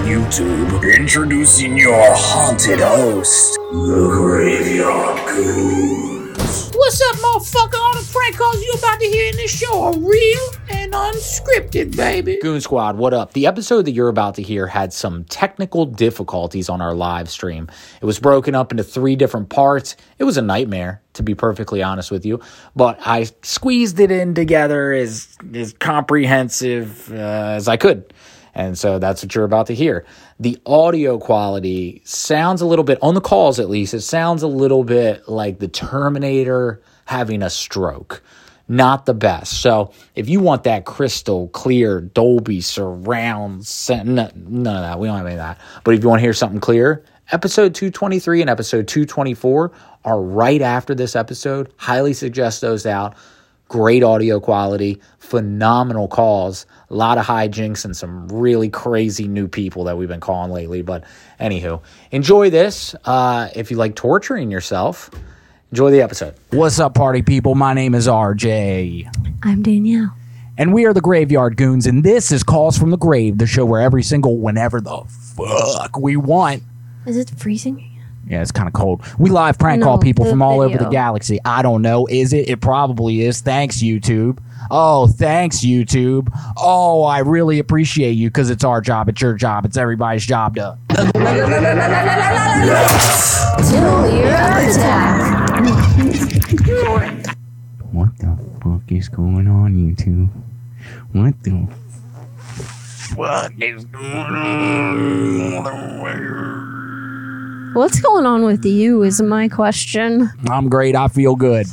YouTube. Introducing your haunted host, the Graveyard Goonz. What's up, motherfucker? All the prank calls you about to hear in this show are real and unscripted, baby. Goon Squad, what up? The episode that you're about to hear had some technical difficulties on our live stream. It was broken up into three different parts. It was a nightmare, to be perfectly honest with you, but I squeezed it in together as, as comprehensive uh, as I could. And so that's what you're about to hear. The audio quality sounds a little bit, on the calls at least, it sounds a little bit like the Terminator having a stroke not the best. So if you want that crystal clear Dolby surround, none of that. We don't have any of that. But if you want to hear something clear, episode 223 and episode 224 are right after this episode. Highly suggest those out. Great audio quality, phenomenal calls, a lot of hijinks, and some really crazy new people that we've been calling lately. But anywho, enjoy this. Uh, if you like torturing yourself, enjoy the episode. What's up, party people? My name is RJ. I'm Danielle. And we are the Graveyard Goonz, and this is Calls from the Grave, the show where every single whenever the fuck we want. Is it freezing? Yeah, it's kind of cold. We live prank No, call people from all over the galaxy. I don't know. Is it? It probably is. Thanks, YouTube. Oh, thanks, YouTube. Oh, I really appreciate you because it's our job. It's your job. It's everybody's job to. Till you're attack. What the fuck is going on, YouTube? What the fuck is going on? What's going on with you is my question. I'm great. I feel good.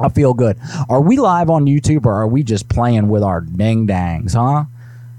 I feel good. Are we live on YouTube or are we just playing with our ding dangs, huh?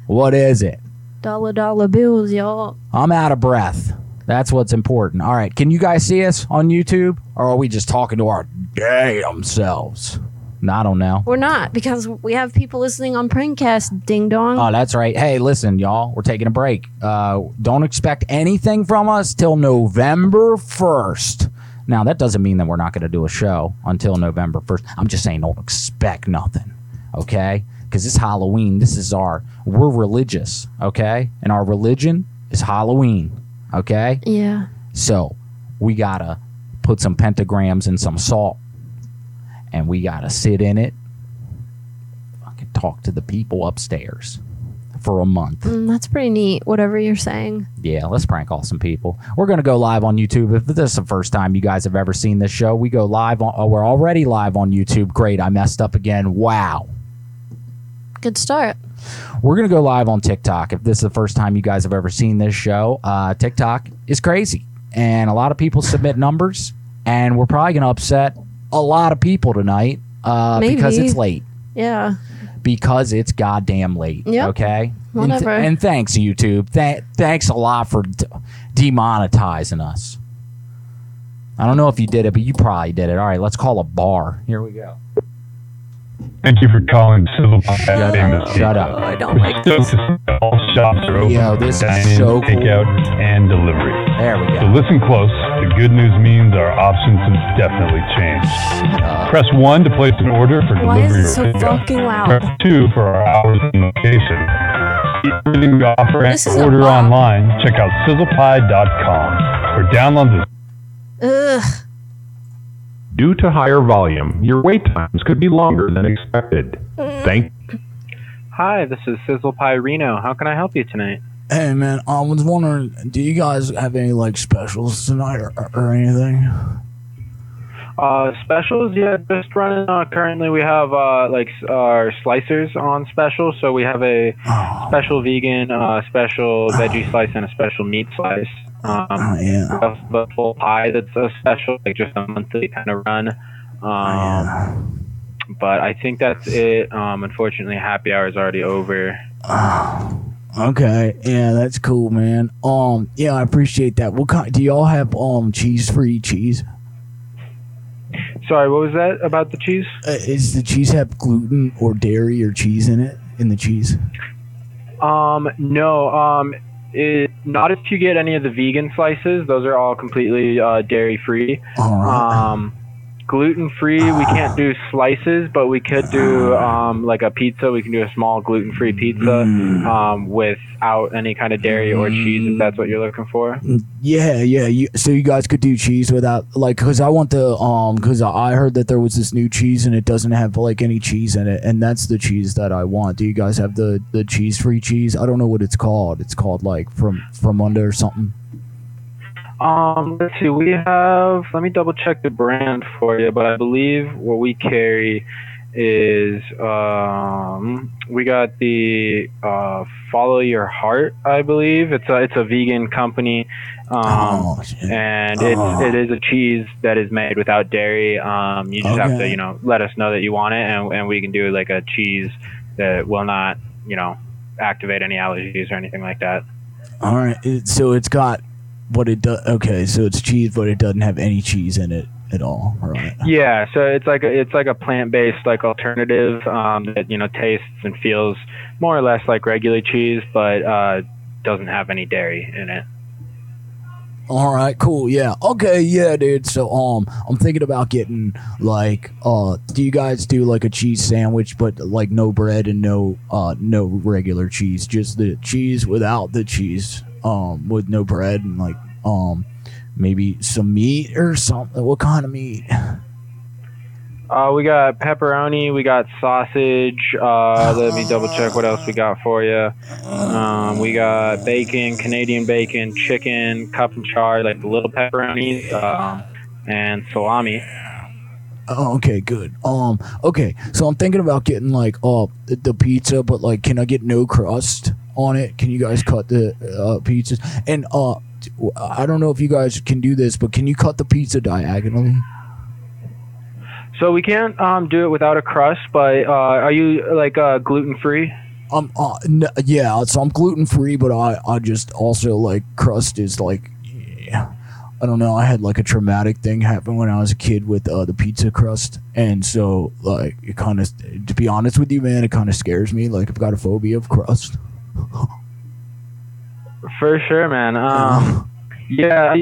What is it? Dollar dollar bills, y'all. I'm out of breath. That's what's important. All right. Can you guys see us on YouTube or are we just talking to our damn selves? I don't know. We're not because we have people listening on Prankcast. Ding dong. Oh, that's right. Hey, listen, y'all. We're taking a break. Uh, don't expect anything from us till November 1st. Now, that doesn't mean that we're not going to do a show until November 1st. I'm just saying, don't expect nothing. Okay? Because it's Halloween. This is our, we're religious. Okay? And our religion is Halloween. Okay? yeah. So we gotta put some pentagrams and some salt, and we gotta sit in it. Fucking talk to the people upstairs for a month. Mm, that's pretty neat. Whatever you're saying. Yeah, let's prank call some people. We're gonna go live on YouTube. If this is the first time you guys have ever seen this show, we go live on. Oh, we're already live on YouTube. Great, I messed up again. Wow. Good start. We're gonna go live on TikTok. If this is the first time you guys have ever seen this show, uh, TikTok is crazy, and a lot of people submit numbers, and we're probably gonna upset a lot of people tonight uh, because it's late. Yeah. Because it's goddamn late. Yep. Okay. And, th- and thanks YouTube. Th- thanks a lot for d- demonetizing us. I don't know if you did it, but you probably did it. All right, let's call a bar. Here we go. Thank you for calling Sizzle Pie Shut up. Shut up. I don't like We're stoked to see that all shops are open Yo, this is dine-in, so cool. takeout, and delivery. There we go. So listen close. The good news means our options have definitely changed. Press 1 to place an order for Why is delivery it or so pickup. fucking loud? Press 2 for our hours and location. Everything we offer and This is a order lot. online, check out sizzlepie.com or download the Ugh. Due to higher volume, your wait times could be longer than expected. Thank Hi, this is Sizzle Pie Reno. How can I help you tonight? Hey man, I was wondering, do you guys have any like specials tonight or, or anything? Uh, specials, yeah, just running. Uh, currently, we have uh, like our slicers on special. So we have a Oh, special vegan, uh, special veggie slice, and a special meat slice. Um, oh yeah. have full pie that's a special, like just a monthly kind of run. Um, yeah. But I think that's it. Um, unfortunately, happy hour is already over. Oh, Okay, yeah, that's cool, man. Um, yeah, I appreciate that. What kind? Do y'all have um cheese free cheese? Sorry, what was that about the cheese? Uh, is the cheese have gluten or dairy or cheese in it? In the cheese? Um, no. Um, it, not if you get any of the vegan slices. Those are all completely uh, dairy free. All right. Um, gluten free. We can't do slices, but we could do um, like a pizza. We can do a small gluten free pizza um, without any kind of dairy or cheese, if that's what you're looking for. Yeah, yeah. You, so you guys could do cheese without like, cause I want the um, cause I heard that there was this new cheese and it doesn't have like any cheese in it, and that's the cheese that I want. Do you guys have the the cheese free cheese? I don't know what it's called. It's called like from from under or something. Um, let's see. We have. Let me double check the brand for you, but I believe what we carry is um, we got the uh, Follow Your Heart. I believe it's a it's a vegan company, um, Oh, and Oh. it's it is a cheese that is made without dairy. Um, you just have to you know let us know that you want it, and and we can do like a cheese that will not you know activate any allergies or anything like that. All right. So it's got what it does. Okay, so it's cheese, but it doesn't have any cheese in it at all. Right. Yeah, so it's like a, it's like a plant-based like alternative um, that you know tastes and feels more or less like regular cheese, but uh, doesn't have any dairy in it. All right, cool. Yeah. Okay, yeah, dude. So um I'm thinking about getting like uh do you guys do like a cheese sandwich but like no bread and no uh no regular cheese, just the cheese without the cheese um with no bread and like um maybe some meat or something. What kind of meat? Uh, we got pepperoni, we got sausage. Uh, let me double check what else we got for you. Um, we got bacon, Canadian bacon, chicken, cup and char, like the little pepperonis, um, and salami. Oh, okay, good. Um, okay, so I'm thinking about getting like uh the pizza, but like, can I get no crust on it? Can you guys cut the uh, pizzas? And uh, I don't know if you guys can do this, but can you cut the pizza diagonally? So we can't um, do it without a crust, but uh, are you like uh, gluten free? Um, uh, n- yeah, so I'm gluten free, but I I just also like crust is like. Yeah. I don't know. I had like a traumatic thing happen when I was a kid with uh, the pizza crust, and so like it kind of, to be honest with you, man, it kind of scares me. Like I've got a phobia of crust. For sure, man. Um, yeah.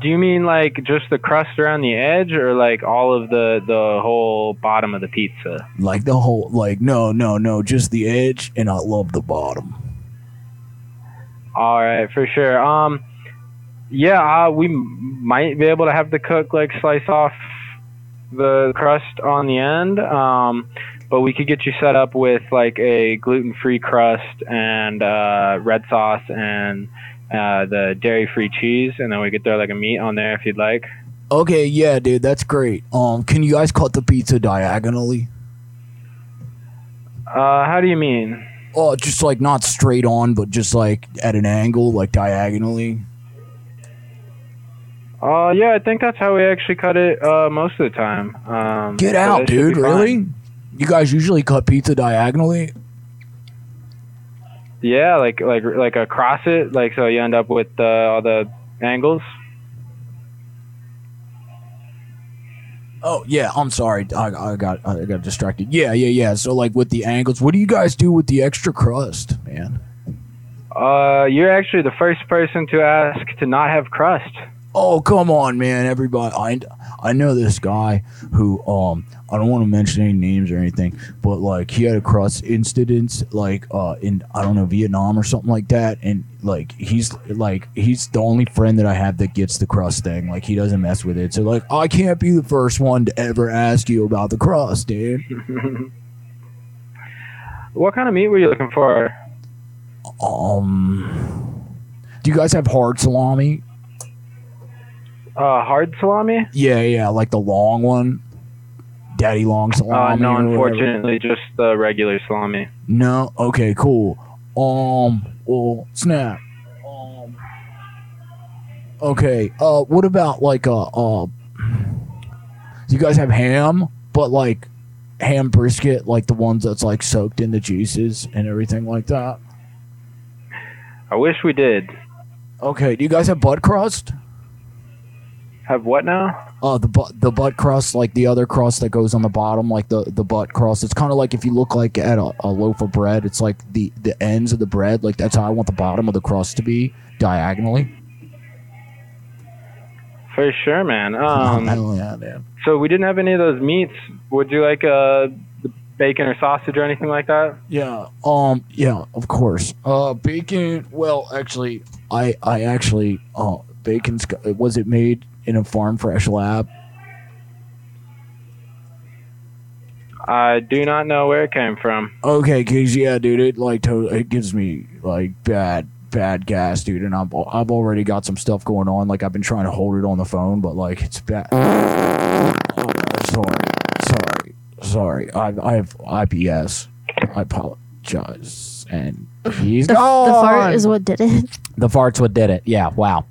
Do you mean like just the crust around the edge, or like all of the the whole bottom of the pizza? Like the whole, like no, no, no, just the edge, and I love the bottom. All right, for sure. Um, yeah, uh, we might be able to have the cook like slice off the crust on the end. Um, but we could get you set up with like a gluten-free crust and uh, red sauce and uh, the dairy-free cheese, and then we could throw like a meat on there if you'd like. Okay, yeah, dude, that's great. Um, can you guys cut the pizza diagonally? Uh, how do you mean? Oh, just like not straight on, but just like at an angle, like diagonally. Uh, yeah, I think that's how we actually cut it uh, most of the time. Um, Get so out, dude! Really? You guys usually cut pizza diagonally? Yeah, like like like across it, like so you end up with uh, all the angles. Oh yeah, I'm sorry. I, I got I got distracted. Yeah, yeah, yeah. So like with the angles, what do you guys do with the extra crust, man? Uh, you're actually the first person to ask to not have crust. Oh come on, man! Everybody, I I know this guy who um I don't want to mention any names or anything, but like he had a crust incident like uh in I don't know Vietnam or something like that, and like he's like he's the only friend that I have that gets the crust thing. Like he doesn't mess with it, so like I can't be the first one to ever ask you about the crust, dude. What kind of meat were you looking for? Um, do you guys have hard salami? Uh, hard salami? Yeah, yeah, like the long one, daddy long Uh, salami. no, unfortunately, just the regular salami. No. Okay. Cool. Um. Well, snap. Um. Okay. Uh. What about like uh. Uh. You guys have ham? But like ham brisket, like the ones that's like soaked in the juices and everything like that. I wish we did. Okay. Do you guys have butt crust? Have what now? Uh, the butt the butt crust, like the other crust that goes on the bottom, like the the butt crust. It's kind of like if you look like at a, a loaf of bread, it's like the the ends of the bread. Like that's how I want the bottom of the crust to be diagonally. For sure, man. Um, yeah, man. so we didn't have any of those meats. Would you like uh, bacon or sausage or anything like that? Yeah. Um. Yeah. Of course. Uh. Bacon. Well, actually, I. I actually. Uh. Bacon's. Was it made in a farm fresh lab? I do not know where it came from. Okay. Cause yeah, dude. It like to, It gives me like bad. Bad gas, dude, and I'm I've already got some stuff going on. Like I've been trying to hold it on the phone, but like it's bad. Oh, sorry, sorry, sorry. I I have IBS. I apologize, and he's The, the fart is what did it. The farts what did it. Yeah, wow.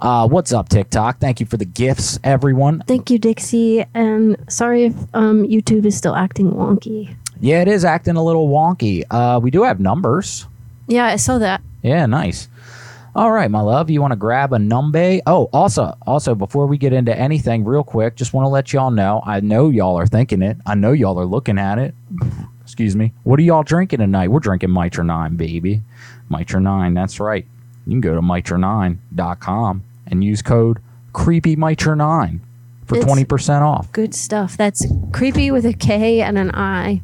Uh, what's up, TikTok? Thank you for the gifts, everyone. Thank you, Dixie. And sorry if um, YouTube is still acting wonky. Yeah, it is acting a little wonky. Uh, we do have numbers. Yeah, I saw that. Yeah, nice. All right, my love. You want to grab a number? Oh, also, also, before we get into anything, real quick, just want to let y'all know. I know y'all are thinking it. I know y'all are looking at it. Excuse me. What are y'all drinking tonight? We're drinking Mitra 9, baby. Mitra 9, that's right. You can go to mitra9.com and use code KREEPIMITRA9 for It's- 20% off. Good stuff. That's creepy with a K and an I.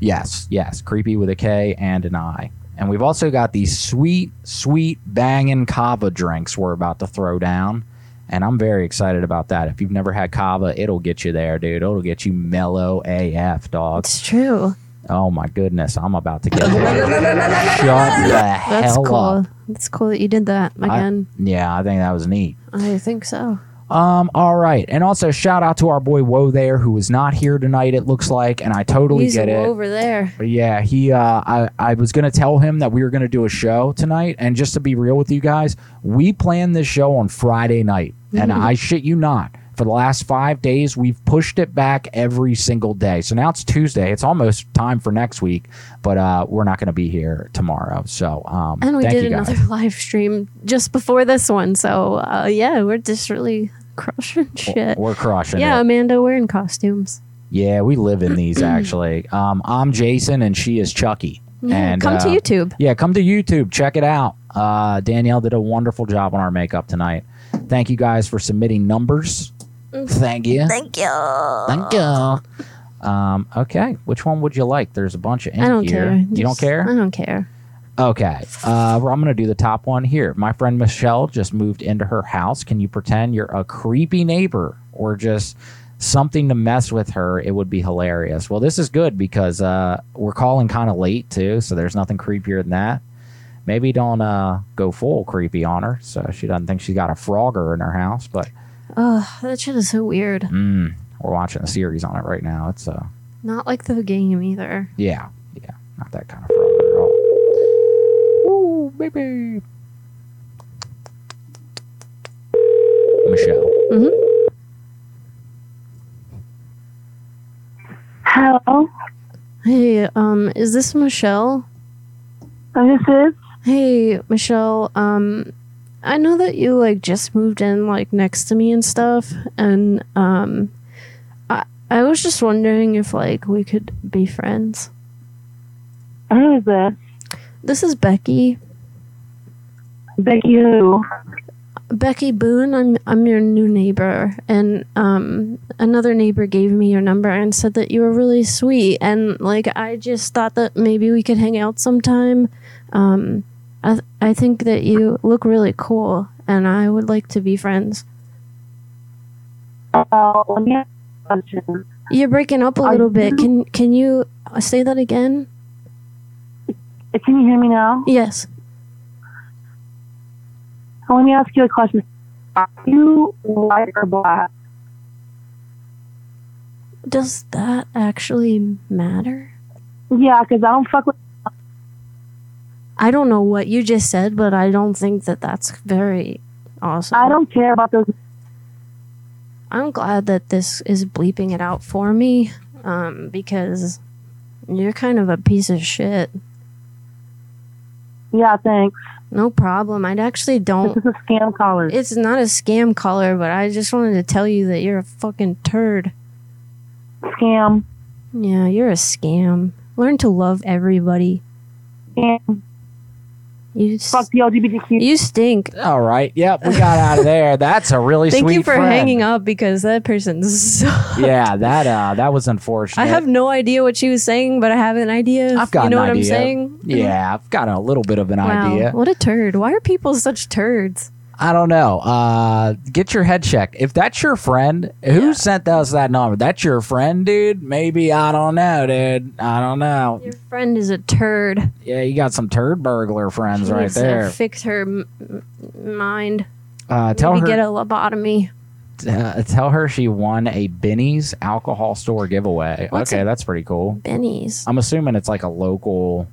Yes, yes. Creepy with a K and an I. And we've also got these sweet, sweet banging kava drinks we're about to throw down. And I'm very excited about that. If you've never had kava, it'll get you there, dude. It'll get you mellow AF, dog. It's true. Oh my goodness, I'm about to get shut the That's hell cool. up. That's cool that you did that I- again. yeah, I think that was neat. I, think so. Um, all right. And also shout out to our boy Woe there, who is not here tonight, it looks like, and I totally He's get it. over there. But yeah, he uh I, I was gonna tell him that we were gonna do a show tonight, and just to be real with you guys, we planned this show on Friday night. And Mhm. I shit you not, for the last five days, we've pushed it back every single day. So now it's Tuesday. It's almost time for next week, but uh we're not gonna be here tomorrow. So um And we did another live stream just before this one. So, uh, yeah, we're just really crushing shit. We're crushing yeah, it. Amanda wearing costumes. Yeah, we live in these actually. Um, I'm Jason and she is Chucky. Yeah, and come to uh, YouTube. Yeah, come to YouTube. Check it out. Uh, Danielle did a wonderful job on our makeup tonight. Thank you guys for submitting numbers. Thank you. Thank you. Thank you. Um, okay, which one would you like? There's a bunch of in I don't here. care. You don't Just- care? I don't care. Okay. Uh, well, I'm going to do the top one here. My friend Michelle just moved into her house. Can you pretend you're a creepy neighbor or just something to mess with her? It would be hilarious. Well, this is good because uh, we're calling kind of late, too. So there's nothing creepier than that. Maybe don't uh, go full creepy on her so she doesn't think she's got a phrogger in her house. But Ugh, that shit is so weird. mm, we're watching a series on it right now. It's, uh, Not like the game either. yeah, yeah, not that kind of frogger at all. Ooh, baby. Michelle. Mm-hmm. Hello. Hey, um, is this Michelle? this is. Hey, Michelle. Um, I know that you like just moved in like next to me and stuff, and um, I I was just wondering if like we could be friends. Who is this? This is Becky. Becky who? Becky Boone. I'm I'm your new neighbor, and um, another neighbor gave me your number and said that you were really sweet, and like I just thought that maybe we could hang out sometime. Um, I th- I think that you look really cool, and I would like to be friends. Uh, let me ask you a question. You're breaking up a Are little bit. Can can you say that again? Can you hear me now? Yes. Uh, Let me ask you a question. Are you white or black? Does that actually matter? Yeah, because I don't fuck with. I don't know what you just said, but I don't think that that's very awesome. I don't care about those. I'm glad that this is bleeping it out for me, um, because you're kind of a piece of shit. Yeah, thanks. No problem. I actually don't. This is a scam caller. It's not a scam caller, but I just wanted to tell you that you're a fucking turd. Scam. Yeah, you're a scam. Learn to love everybody. Scam. You s- Fuck the LGBTQ. you stink. All right. Yep. We got out of there. That's a really Thank sweet you for friend. hanging up because that person's. Yeah, that uh, that was unfortunate. I have no idea what she was saying, but I have an idea. I've got You know an what idea. I'm saying? Yeah, I've got a little bit of an Wow, idea. what a turd! Why are people such turds? I don't know. Uh, get your head checked. If that's your friend, who sent us that number? That's your friend, dude? Maybe I don't know, dude. I don't know. Your friend is a turd. Yeah, you got some turd burglar friends She right there. Fix her m- mind. Uh, tell Maybe her. get a lobotomy. uh, tell her she won a Benny's alcohol store giveaway. What's okay, that's pretty cool. Benny's. I'm assuming it's like a local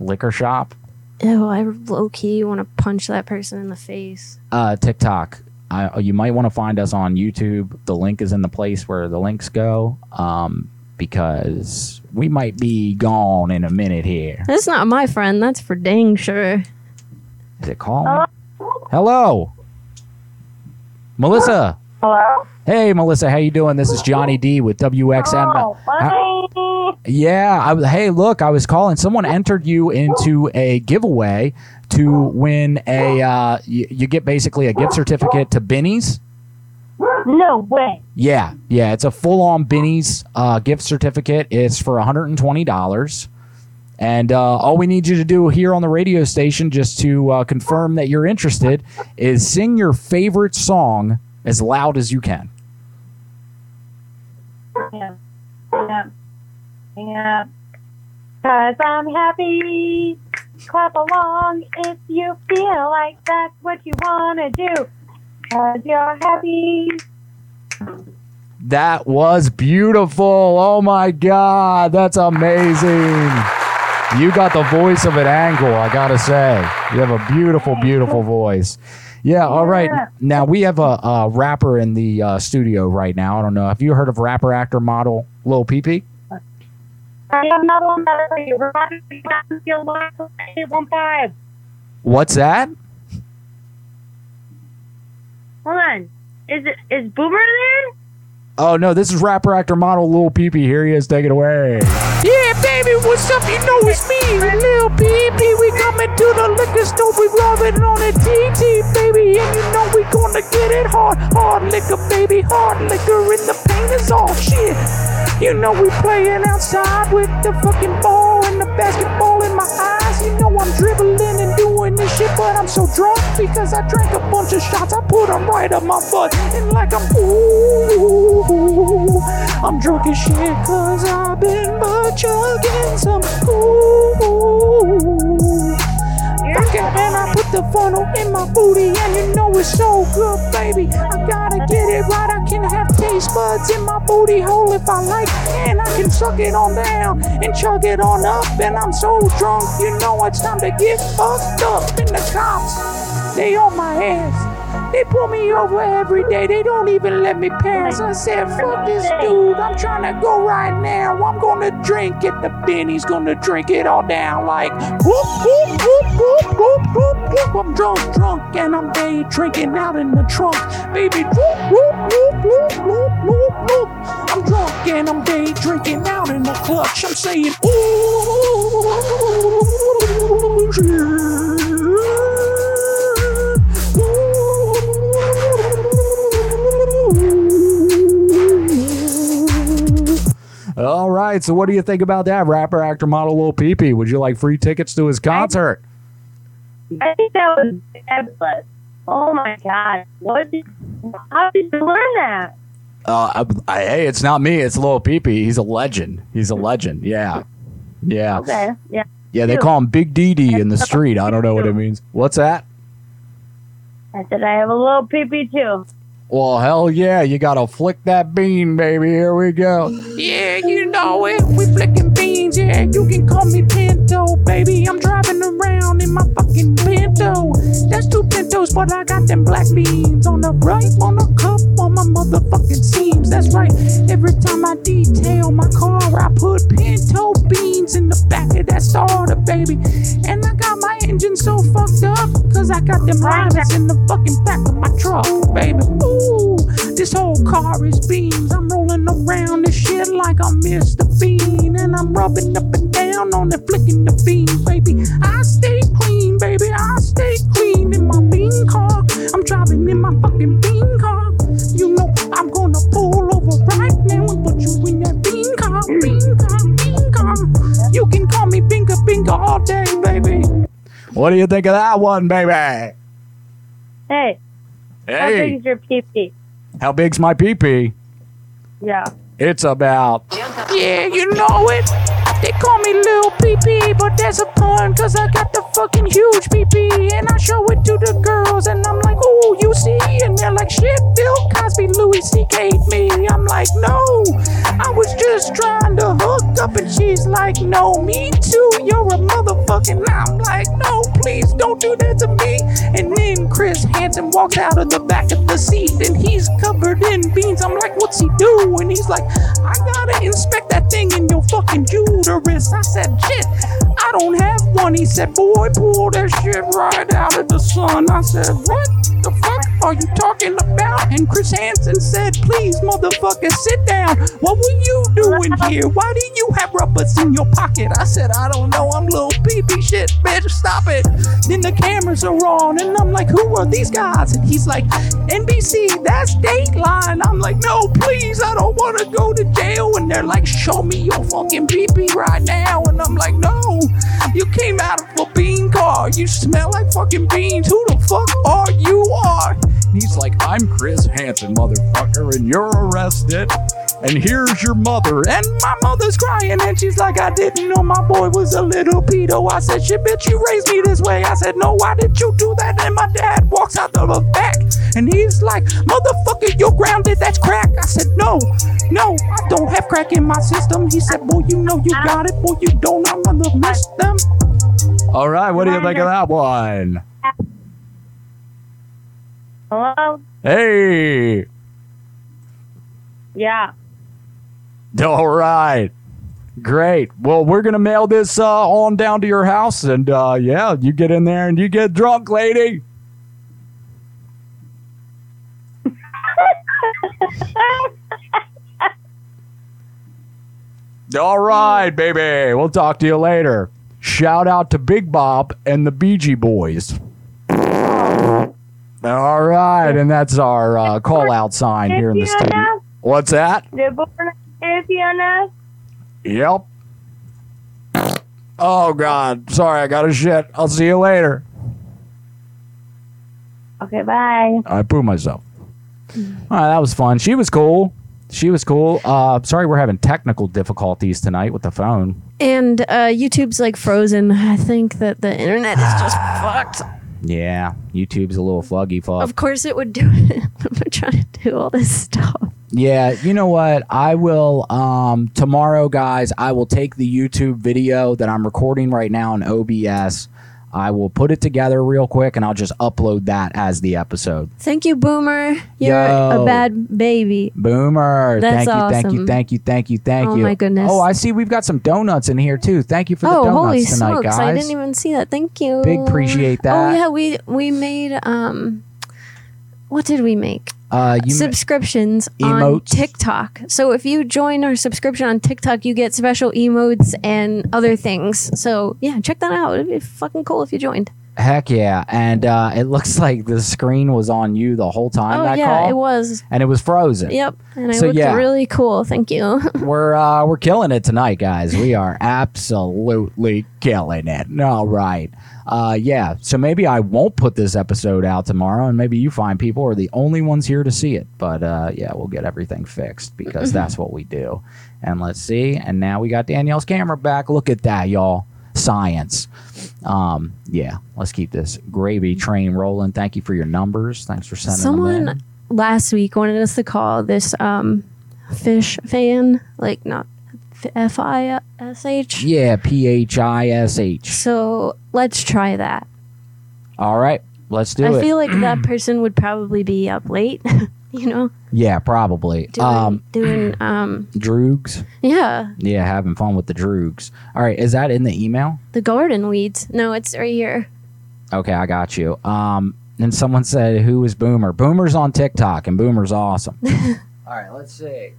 liquor shop. Ew, I low key want to punch that person in the face. Uh, TikTok. I, you might want to find us on YouTube. The link is in the place where the links go. Um, because we might be gone in a minute here. That's not my friend. That's for dang sure. Is it calling? Hello, Melissa. Hello? Hey, Melissa. How you doing? This is Johnny D with WXM. Oh. Yeah. I, hey, look, I was calling. Someone entered you into a giveaway to win a. Uh, you, you get basically a gift certificate to Benny's. No way. Yeah, yeah. It's a full-on Benny's uh, gift certificate. It's for one hundred and twenty dollars. And uh, all we need you to do here on the radio station, just to uh, confirm that you're interested, is sing your favorite song as loud as you can. Yeah. Yeah. Yeah. Cause I'm happy. Clap along if you feel like that's what you wanna do. Cause you're happy. That was beautiful. Oh my God, that's amazing. You got the voice of an angle, I gotta say. You have a beautiful, beautiful voice. Yeah, all right. Now we have a, a rapper in the uh, studio right now. I don't know. Have you heard of rapper, actor, model Lil Peepee? I have another one better for you. We're about to be back to field line 815. What's that? Hold on. Is it is Boomer there? Oh no, this is rapper, actor, model Lil Peepee. Here he is. Take it away. Yeah, baby, what's up? You know it's me, Lil Peepee. We coming to the liquor store. We rubbing on a TT, baby. And you know we gonna get it hard. Hard liquor, baby. Hard liquor. And the pain is all shit. You know we playing outside with the fucking ball and the basketball in my eyes. You know I'm dribbling and shit, but I'm so drunk because I drank a bunch of shots. I put them right up my butt. And like I'm, ooh, I'm drunk as shit cause I've been chugging some ooh. And I put the funnel in my booty, and you know it's so good, baby. I gotta get it right. I can have taste buds in my booty hole if I like, and I can suck it on down and chug it on up. And I'm so drunk, you know it's time to get fucked up. And the cops, they on my ass. They pull me over every day. They don't even let me pass. I said, fuck this dude. I'm trying to go right now. I'm gonna drink it. The Benny's gonna drink it all down like whoop, whoop, whoop, whoop, whoop, whoop, whoop. I'm drunk, drunk, and I'm day drinking out in the trunk. Baby, whoop, whoop, whoop, whoop, whoop, whoop, whoop. I'm drunk and I'm day drinking out in the clutch. I'm saying, All right. So, what do you think about that? Rapper, actor, model Lil Peepee. Would you like free tickets to his concert? I think that was fabulous. Oh my god. What did how did you learn that? Uh, I, I, hey, it's not me. It's Lil Peepee. He's a legend. He's a legend. Yeah. Yeah. Okay. Yeah. Yeah, they call him Big DD in the street. I don't know what it means. What's that? I said I have a little pee pee too. Well, hell yeah. You got to flick that bean, baby. Here we go. Yeah, you know it. We flicking beans, yeah. You can call me Pinto, baby. I'm driving around in my fucking Pinto. That's two Pintos, but I got them black beans on the right, on the cup, on my motherfucking seams. That's right. Every time I detail my car, I put Pinto beans in the back of that starter, baby. And I engine so fucked up, cause I got them rabbits in the fucking back of my truck, baby. Ooh, this whole car is beams. I'm rolling around this shit like I'm Mr. Bean, and I'm rubbing up and down on it, flicking the beam, baby. I stay clean, baby. I stay clean in my bean car. I'm driving in my fucking bean car. You know I'm gonna pull over right now and put you in that bean car, bean car, bean car. You can call me Binka Binka all day, baby. What do you think of that one, baby? Hey, how big's Hey, is your pee pee? how big's my pee pee? Yeah. It's about. Yeah, you know it. They call me Lil PP, but that's a pun, cause I got the fucking huge PP. And I show it to the girls, and I'm like, oh, you see? Shit, Bill Cosby, Louis C.K. me. I'm like, no, I was just trying to hook up, and she's like, no, me too, you're a motherfucking. I'm like, no, please don't do that to me. And then Chris Hansen walks out of the back of the seat, and he's covered in beans. I'm like, what's he do? And he's like, I gotta inspect that thing in your fucking uterus. I said, shit, I don't have one. He said, boy, pull that shit right out of the sun. I said, what the fuck are you talking about? And Chris Hansen said, please, motherfucker, sit down. What were you doing here? Why do you have rubbers in your pocket? I said, I don't know. I'm little pee-pee shit, bitch. Stop it. Then the cameras are on, and I'm like, who are these guys? And he's like, NBC, that's Dateline. I'm like, no, please, I don't want to go to jail. And they're like, show me your fucking pee-pee right now. And I'm like, no, you came out of a bean car. You smell like fucking beans. Who the fuck are you are? And he's like, I'm Chris Hansen, motherfucker, and you're arrested. And here's your mother. And my mother's crying, and she's like, I didn't know my boy was a little pedo. I said, shit, bitch, you raised me this way. I said, no, why did you do that? And my dad walks out of the back, and he's like, motherfucker, you're grounded. That's crack. I said, no, no, I don't have crack in my system. He said, boy, you know you got it. Boy, you don't. I'm gonna miss them. All right, what do you think of that one? Hello? Hey, Yeah. all right. Great. Well, we're gonna mail this uh, on down to your house, and uh, yeah, you get in there and you get drunk, lady. All right, baby. We'll talk to you later. Shout out to Big Bob and the Beegee Boys. All right, and that's our uh, call out sign here in the studio. What's that? The born champion. Yep. Oh God, sorry, I got a shit. I'll see you later. Okay, bye. I poo myself. All right, that was fun. She was cool. She was cool. Uh, sorry, we're having technical difficulties tonight with the phone. And uh, YouTube's like frozen. I think that the internet is just fucked. Yeah, YouTube's a little fluggy fuck. Of course, it would do it. I'm trying to do all this stuff. Yeah, you know what? I will um tomorrow guys, I will take the YouTube video that I'm recording right now in OBS. I will put it together real quick and I'll just upload that as the episode. Thank you, Boomer. You're Yo. a bad baby. Boomer. That's thank you, thank you, thank you, thank you, thank Oh you. Oh my goodness. Oh, I see we've got some donuts in here too. Thank you for the oh, donuts holy tonight, smokes! guys. I didn't even see that. Thank you. Big appreciate that. Oh yeah, we we made um, what did we make? uh you subscriptions on. TikTok. So if you join our subscription on TikTok, you get special emotes and other things. So yeah, check that out. It'd be fucking cool if you joined. heck yeah. And uh it looks like the screen was on you the whole time oh that yeah, call. it was. And it was frozen. Yep, and I So, looked yeah. really cool. Thank you. we're uh we're killing it tonight guys we are absolutely killing it all right uh yeah. So maybe i won't put this episode out tomorrow and maybe you find people are the only ones here to see it. But uh yeah we'll get everything fixed because that's what we do. And let's see. And now we got danielle's camera back. Look at that y'all. Science. Um yeah. Let's keep this gravy train rolling. Thank you for your numbers. Thanks for sending them in. Someone last week wanted us to call this um fish fan, like not F I S H. yeah p-h-i-s-h So let's try that. all right let's do I it I feel like that person would probably be up late, you know, Yeah, probably. doing um, doing um droogs. yeah, Yeah, having fun with the droogs. All right, is that in the email? the garden weeds. No, it's right here. Okay, I got you. Um, and someone said, "Who is Boomer?" Boomer's on TikTok, and Boomer's awesome. All right, let's see.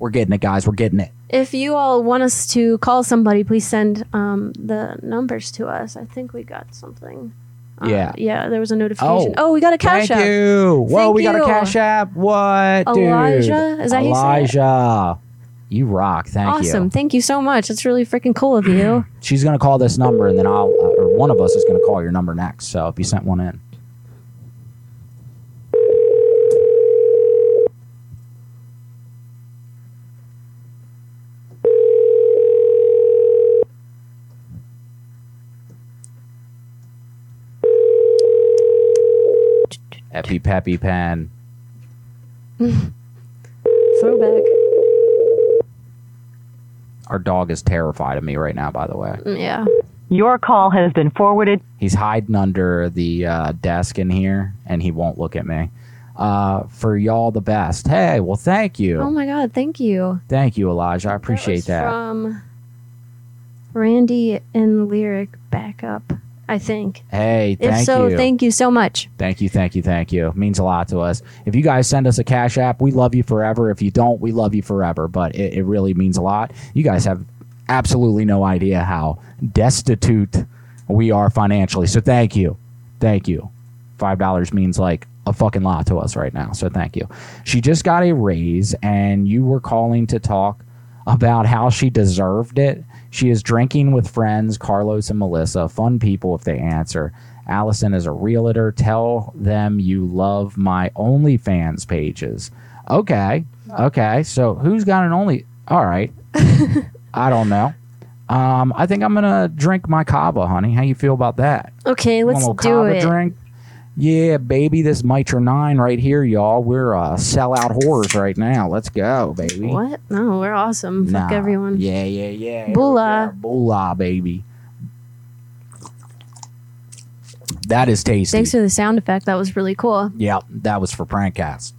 We're getting it, guys. We're getting it. If you all want us to call somebody, please send um, the numbers to us. I think we got something. Uh, Yeah. Yeah, there was a notification. Oh, Oh, we got a cash Thank app. you. Whoa, Thank we got a cash app. What, dude? Elijah? Is that how you? Elijah? You rock. Thank awesome. you. Thank you so much. That's really freaking cool of you. She's gonna call this number, and then I'll, uh, or one of us is gonna call your number next. So if you sent one in. Epi Peppy Pen. Throwback. Our dog is terrified of me right now, by the way. Mm, Yeah. Your call has been forwarded. He's hiding under the uh, desk in here, and he won't look at me. Uh, for y'all, the best. Hey, well, thank you. Oh my God. Thank you. Thank you, Elijah. I appreciate was that. From Randy and Lyric Backup, I think. Hey, if thank so, you. thank you so much. Thank you, thank you, thank you. It means a lot to us. If you guys send us a cash app, we love you forever. If you don't, we love you forever. But it, it really means a lot. You guys have absolutely no idea how destitute we are financially. So thank you. Thank you. Five dollars means like a fucking lot to us right now. So thank you. She just got a raise and you were calling to talk about how she deserved it. She is drinking with friends, Carlos and Melissa, fun people if they answer. Allison is a realtor. Tell them you love my OnlyFans pages. Okay. Okay. So who's got an Only? All right. I don't know. Um, I think I'm gonna drink my kava, honey. How you feel about that? Okay, let's do it. Drink? Yeah, baby, this Mitra Nine right here, y'all. We're uh, sellout whores right now. Let's go, baby. What? No, we're awesome. Fuck everyone. Yeah, yeah, yeah. Bula. Bula, baby. That is tasty. Thanks for the sound effect. That was really cool. Yeah, that was for Prankcast.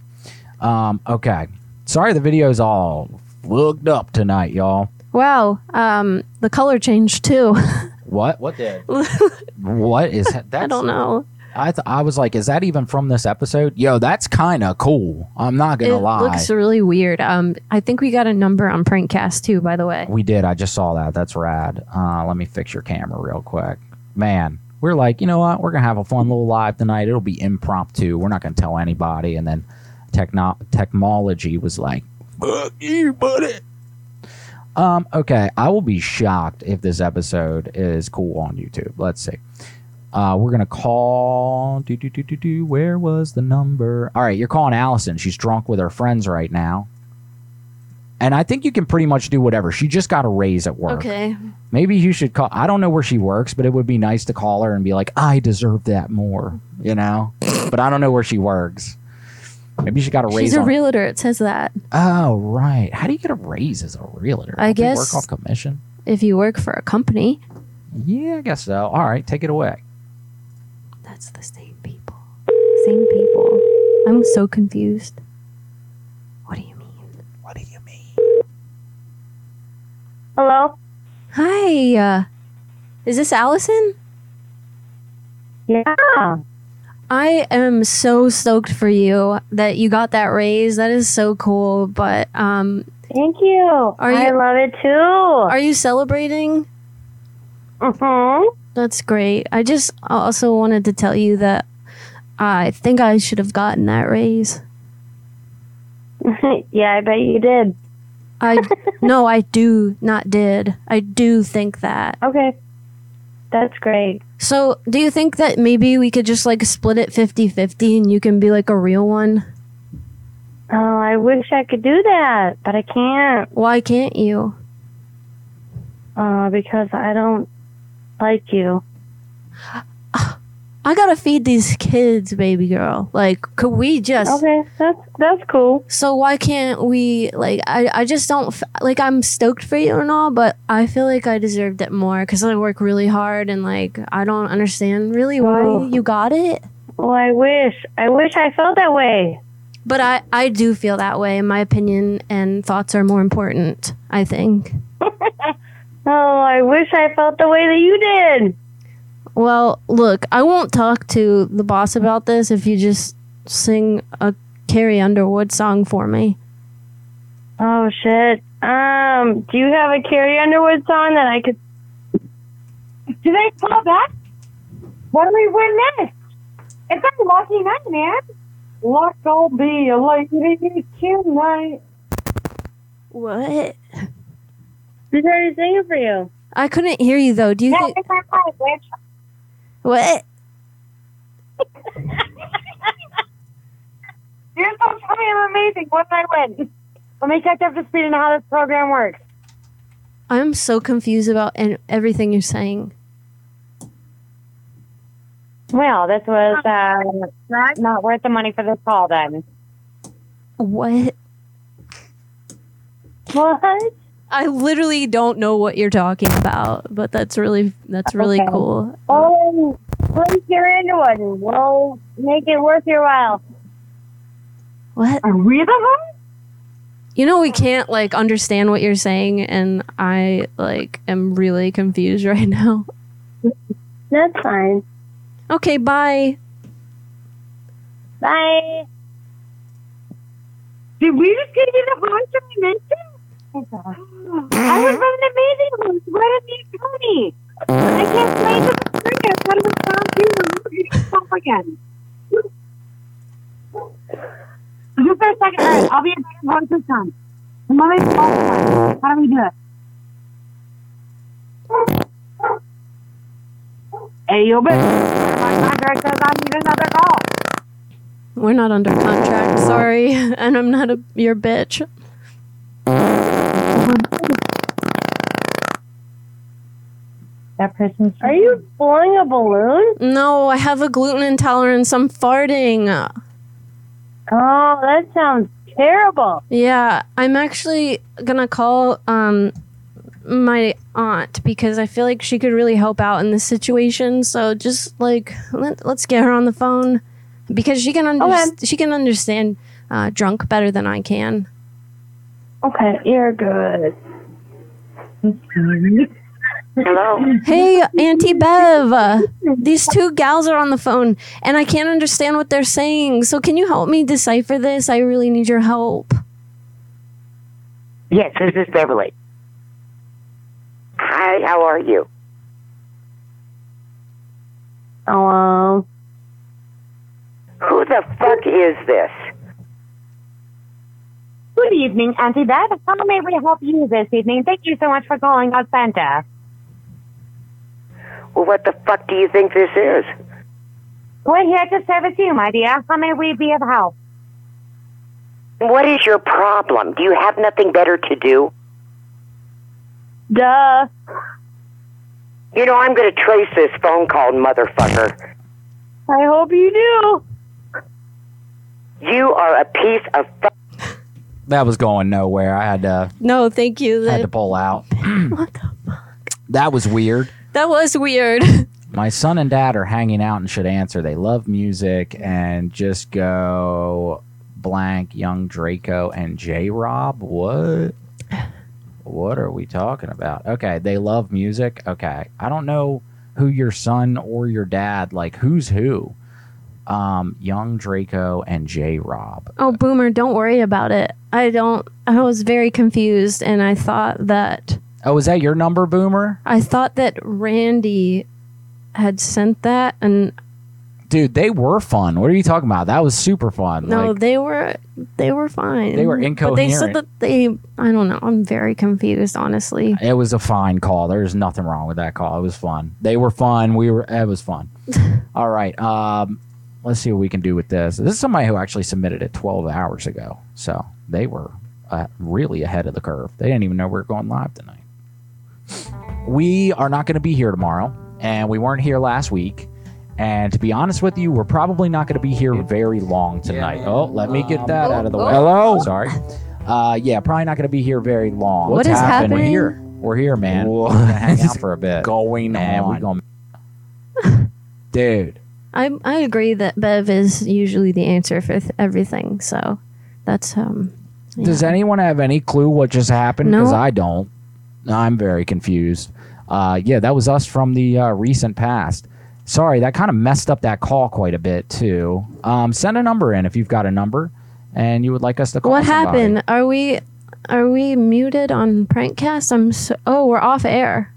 Um, okay. Sorry the video's all looked up tonight, y'all. Wow. Um, the color changed too. What? What did? what is that? I don't know. I th- I was like, is that even from this episode? Yo, that's kind of cool. I'm not gonna lie. it lie. looks really weird. Um, I think we got a number on Prankcast too. By the way. we did. I just saw that. That's rad. Uh, let me fix your camera real quick. Man, we're like, you know what? We're gonna have a fun little live tonight. It'll be impromptu. We're not gonna tell anybody. And then techno- technology was like, fuck you, buddy. Um, okay, I will be shocked if this episode is cool on YouTube. Let's see. Uh, we're gonna call. Do, do, do, do, do. Where was the number? All right, you're calling Allison. She's drunk with her friends right now, and I think you can pretty much do whatever. She just got a raise at work. Okay. Maybe you should call. I don't know where she works, but it would be nice to call her and be like, "I deserve that more," you know. but I don't know where she works. Maybe she got a raise. She's a on- realtor. It says that Oh right. How do you get a raise as a realtor? I Don't guess- work off commission. if you work for a company, Yeah, I guess so. All right, take it away. That's the same people. Same people. I'm so confused. What do you mean? What do you mean? Hello? Hi. Uh, is this Allison? Yeah. I am so stoked for you that you got that raise. That is so cool. But um, Thank you. Are I you- love it too. are you celebrating? Mm hmm That's great. I just also wanted to tell you that I think I should have gotten that raise. yeah, I bet you did. I no, I do not did. I do think that. Okay. That's great. So, do you think that maybe we could just like split it 50-50 and you can be like a real one? Oh, I wish I could do that, but I can't. Why can't you? Uh, because I don't like you. I gotta feed these kids, baby girl. Like, could we just? Okay, that's that's cool. So why can't we? Like, I I just don't f- like. I'm stoked for you and all, but I feel like I deserved it more because I work really hard and like I don't understand really why Oh. you got it. Well, I wish. I wish I felt that way. But I I do feel that way. In my opinion and thoughts are more important. I think. Oh, I wish I felt the way that you did. Well, look, I won't talk to the boss about this if you just sing a Carrie Underwood song for me. Oh shit. Um, do you have a Carrie Underwood song that I could? Do they call that? What do we win next? It's a lucky night, man. Luck will be a lady tonight. What? Who's already singing for you? I couldn't hear you though. Do you Yeah, think it's my life, bitch. what? You're so funny and amazing. What did I win? Let me catch up to speed on how this program works. I'm so confused about and everything you're saying. Well, this was uh, not worth the money for this call then. What? What? I literally don't know what you're talking about, but that's really that's really Okay. cool. Oh, please Carrie Underwood. and We'll make it worth your while. What? Are we the one? You know we can't like understand what you're saying and I like am really confused right now. That's fine. Okay, bye. Bye. Did we just give you the host that we mentioned? I was an amazing host. Why didn't you tell? I can't play the screen. I thought it was down to again. Just a second. I'll be better host this time. How do we do it? Hey, yo, bitch. My contract says I need another call. We're not under contract, sorry. And I'm not a your bitch. That person's. Are you blowing a balloon? No, I have a gluten intolerance. I'm farting. Oh, that sounds terrible. Yeah, I'm actually gonna call um my aunt because I feel like she could really help out in this situation. So just like let, let's get her on the phone because she can under- Okay. she can understand uh, drunk better than I can. Okay, you're good. Hello. Hey, Auntie Bev, these two gals are on the phone and I can't understand what they're saying. So can you help me decipher this? I really need your help. Yes, this is Beverly. Hi, how are you? Hello. Who the fuck is this? Good evening, Auntie Beth. How may we help you this evening? Thank you so much for calling us Santa. Well, what the fuck do you think this is? We're here to service you, my dear. How may we be of help? What is your problem? Do you have nothing better to do? Duh. You know, I'm going to trace this phone call, motherfucker. I hope you do. You are a piece of fuck. That was going nowhere. I had to No, thank you. I had to pull out. What the fuck? That was weird. That was weird. My son and dad are hanging out and should answer. They love music and just go blank young Draco and J Rob. What? What are we talking about? Okay, they love music. Okay. I don't know who your son or your dad like who's who. Um young Draco and J Rob. Oh, Boomer, don't worry about it. I don't. I was very confused, and I thought that Oh, is that your number, Boomer? I thought that Randy had sent that, and Dude, they were fun. What are you talking about? That was super fun. no, Like, they were they were fine. They were But they said that they. I don't know. I'm very confused, honestly. It was a fine call. There's nothing wrong with that call. It was fun. They were fun. We were. It was fun. All right. Um, let's see what we can do with this. This is somebody who actually submitted it 12 hours ago, so they were uh, really ahead of the curve. They didn't even know we were going live tonight. We are not going to be here tomorrow, and we weren't here last week. And to be honest with you, we're probably not going to be here very long tonight. oh, let me get that out of the way. Hello? Sorry. Uh, yeah, probably not going to be here very long. What is happening? We're here. We're here, man. What We're gonna hang out for a bit. going and on? we going Dude. I I agree that Bev is usually the answer for th- everything. So that's um. Does anyone have any clue what just happened? No. Because I don't. I'm very confused. Uh, yeah, that was us from the uh, recent past. Sorry, that kind of messed up that call quite a bit too. Um, send a number in if you've got a number, and you would like us to call. What somebody. happened? Are we are we muted on Prankcast? I'm so, oh, we're off air.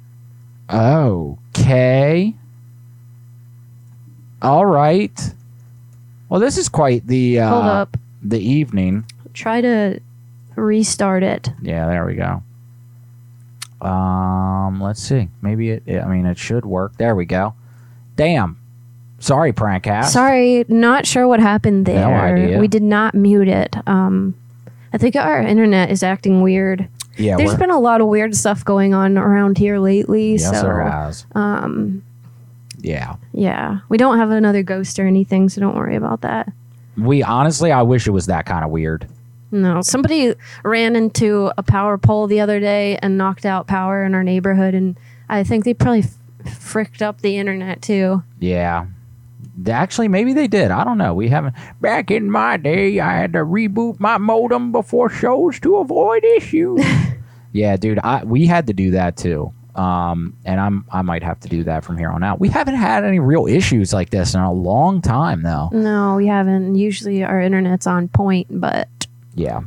Okay. All right. Well, this is quite the uh, Hold up. the evening. Try to restart it. Yeah, there we go. Um, let's see. Maybe it. I mean, it should work. There we go. Damn. Sorry, Prankcast. Sorry, not sure what happened there. No idea. We did not mute it. Um, I think our internet is acting weird. Yeah, There's been a lot of weird stuff going on around here lately. Yes, so, there has. Um, Yeah. yeah, we don't have another ghost or anything, so don't worry about that. We honestly, I wish it was that kind of weird. No, somebody ran into a power pole the other day and knocked out power in our neighborhood, and I think they probably f- fricked up the internet too. Yeah. Actually, maybe they did. I don't know. We haven't. Back in my day, I had to reboot my modem before shows to avoid issues. yeah, dude. I we had to do that too. Um, and I'm I might have to do that from here on out. We haven't had any real issues like this in a long time, though. No, we haven't. Usually our internet's on point, but Yeah.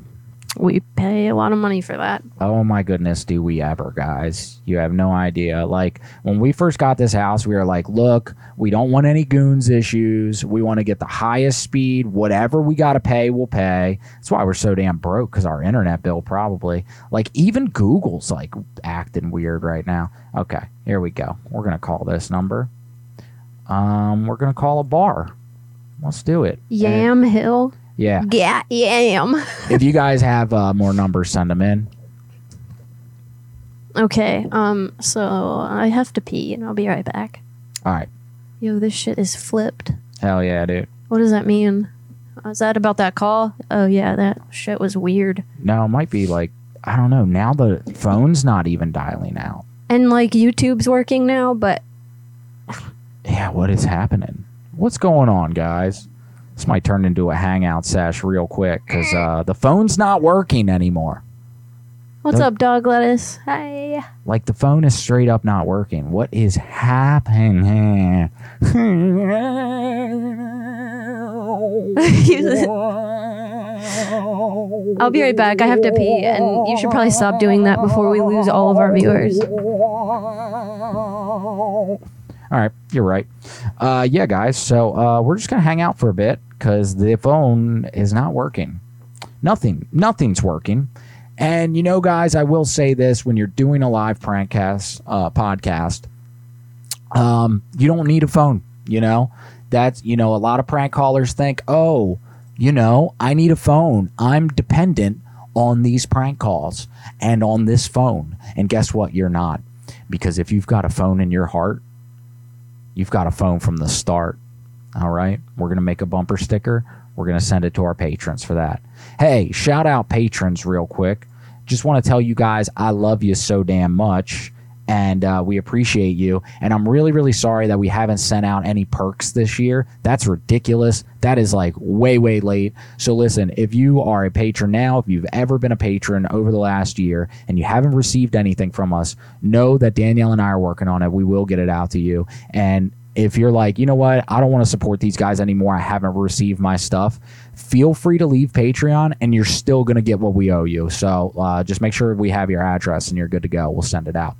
we pay a lot of money for that. Oh my goodness, do we ever, guys? You have no idea. Like when we first got this house, we were like, look, we don't want any goons issues. We want to get the highest speed. Whatever we got to pay, we'll pay. That's why we're so damn broke because our internet bill probably. Like even Google's like acting weird right now. Okay, here we go. We're gonna call this number. Um, we're gonna call a bar. Let's do it. Yamhill. Yeah. Yeah, yam. if you guys have uh, more numbers, send them in. Okay, um, so I have to pee and I'll be right back. All right. Yo, this shit is flipped. Hell yeah, dude. What does that mean? Is that about that call? Oh yeah, that shit was weird. No, it might be like I don't know. Now the phone's not even dialing out. And like YouTube's working now, but Yeah, what is happening? What's going on, guys? This might turn into a hangout sesh real quick because uh, the phone's not working anymore. what's Nope. up, dog lettuce? Hi. Like the phone is straight up not working. What is happening? I'll be right back. I have to pee, and you should probably stop doing that before we lose all of our viewers. All right, you're right. Uh, yeah, guys. So uh, we're just gonna hang out for a bit because the phone is not working. Nothing, nothing's working. And you know, guys, I will say this: when you're doing a live prankcast uh, podcast, um, you don't need a phone. You know, that's you know, a lot of prank callers think, oh, you know, I need a phone. I'm dependent on these prank calls and on this phone. And guess what? You're not. Because if you've got a phone in your heart, you've got a phone from the start. All right. We're going to make a bumper sticker. We're going to send it to our patrons for that. Hey, shout out patrons real quick. Just want to tell you guys I love you so damn much and uh, we appreciate you. And I'm really, really sorry that we haven't sent out any perks this year. That's ridiculous. That is like way, way late. So listen, if you are a patron now, if you've ever been a patron over the last year and you haven't received anything from us, know that Danielle and I are working on it. We will get it out to you. And if you're like, you know what, I don't want to support these guys anymore, I haven't received my stuff, feel free to leave Patreon and you're still going to get what we owe you. So uh, just make sure we have your address and you're good to go. We'll send it out.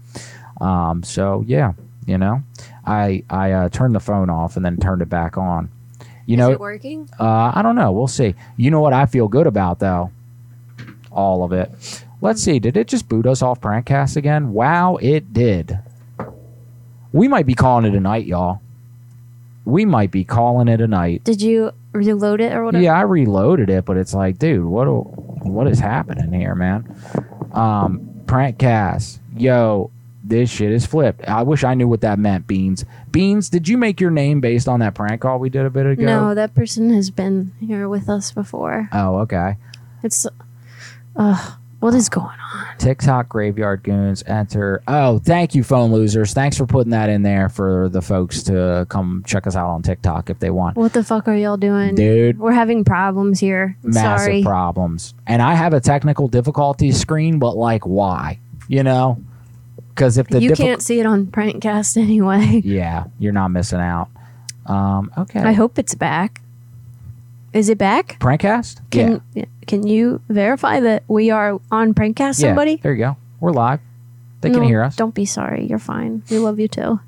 Um, so yeah, you know, I I uh, turned the phone off and then turned it back on. You know, it working? Uh, I don't know. We'll see. You know what I feel good about though? All of it. Let's see. Did it just boot us off Prankcast again? Wow, it did. We might be calling it a night, y'all. We might be calling it a night. Did you reload it or whatever? Yeah, I reloaded it, but it's like, dude, what what is happening here, man? Um, Prankcast, yo, this shit is flipped. I wish I knew what that meant, Beans. Beans, did you make your name based on that prank call we did a bit ago? No, that person has been here with us before. Oh, okay. It's, uh, what is going on? TikTok Graveyard Goonz enter. Oh, thank you, phone losers. Thanks for putting that in there for the folks to come check us out on TikTok if they want. What the fuck are y'all doing, Dude. We're having problems here. Massive Sorry. problems. And I have a technical difficulty screen, but like, why? You know? Because if the you diffi- can't see it on Prankcast anyway. yeah, you're not missing out. Um, okay. I hope it's back. Is it back? Prankcast? Can can you verify that we are on Prankcast? Somebody? Yeah, there you go. We're live. They can hear us. Don't be sorry. You're fine. We love you too.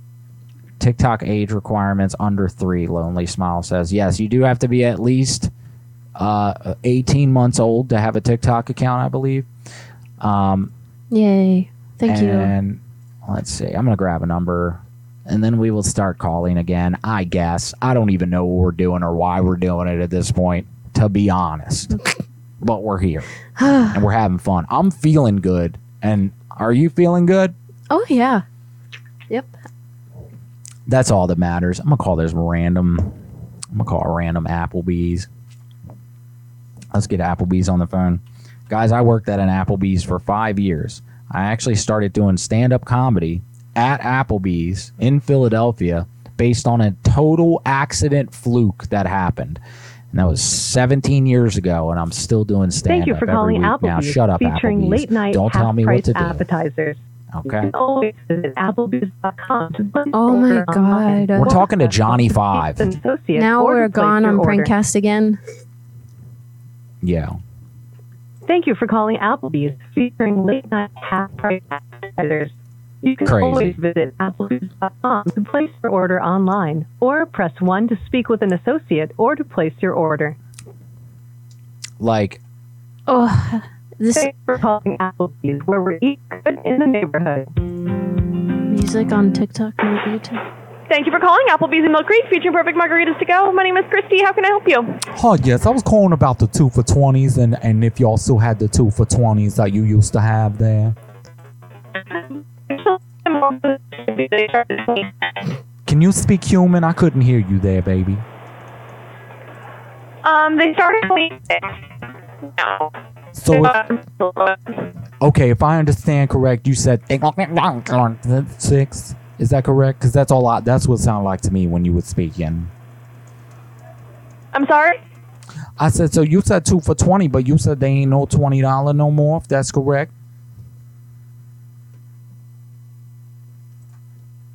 TikTok age requirements under three. Lonely Smile says yes. You do have to be at least uh, 18 months old to have a TikTok account, I believe. Um, Yay! Thank you. and let's see. I'm gonna grab a number, and then we will start calling again. I guess I don't even know what we're doing or why we're doing it at this point. To be honest, but we're here and we're having fun. I'm feeling good, and are you feeling good? Oh yeah. Yep. That's all that matters. I'm gonna call this random. I'm gonna call it random Applebee's. Let's get Applebee's on the phone, guys. I worked at an Applebee's for five years. I actually started doing stand-up comedy at Applebee's in Philadelphia, based on a total accident fluke that happened. And that was 17 years ago, and I'm still doing stand-up Thank you for calling Applebee's, now. Shut up, featuring Applebee's. late night Don't tell me what to do. appetizers. You Okay. can always visit Applebee's.com Oh my. Uh, God. We're talking to Johnny Five. Now we're gone on order. Prankcast again. Yeah. Thank you for calling Applebee's, featuring late night half price appetizers. You can Crazy. always visit Applebee's.com to place your order online, or press 1 to speak with an associate or to place your order. Like, Oh, this Thanks for calling Applebee's, where we eat good in the neighborhood. music on TikTok and YouTube. Thank you for calling Applebee's in Mill Creek, featuring perfect margaritas to go. My name is Christy. How can I help you? Oh yes, I was calling about the two for twenties and and if y'all still had the two for twenties that you used to have there. Can you speak human? I couldn't hear you there, baby. Um, they started at No. So okay, if I understand correct, you said six. Is that correct? Because that's all. I, that's what it sounded like to me when you were speaking. I'm sorry? I said so. You said two for twenty, but you said they ain't no twenty dollar no more. If that's correct.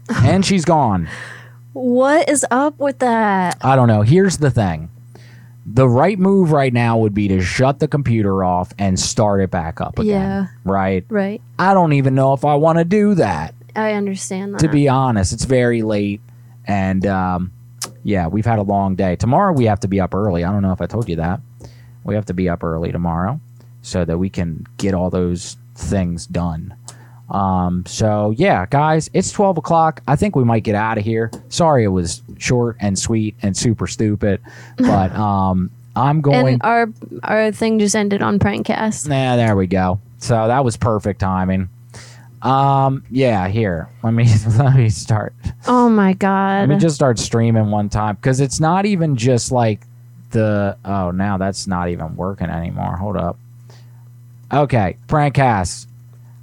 and she's gone. What is up with that? I don't know. Here's the thing. The right move right now would be to shut the computer off and start it back up again. Yeah. Right? Right. I don't even know if I want to do that. I understand that. To be honest, it's very late. And um, yeah, we've had a long day. Tomorrow we have to be up early. I don't know if I told you that. We have to be up early tomorrow so that we can get all those things done. Um, so yeah, guys, it's 12 o'clock. I think we might get out of here. Sorry it was short and sweet and super stupid, but um, I'm going. and our our thing just ended on Prankcast. Nah, there we go. So that was perfect timing. Um, yeah, here. Let me let me start. Oh my god. Let me just start streaming one time because it's not even just like the. Oh, now that's not even working anymore. Hold up. Okay, Prankcast.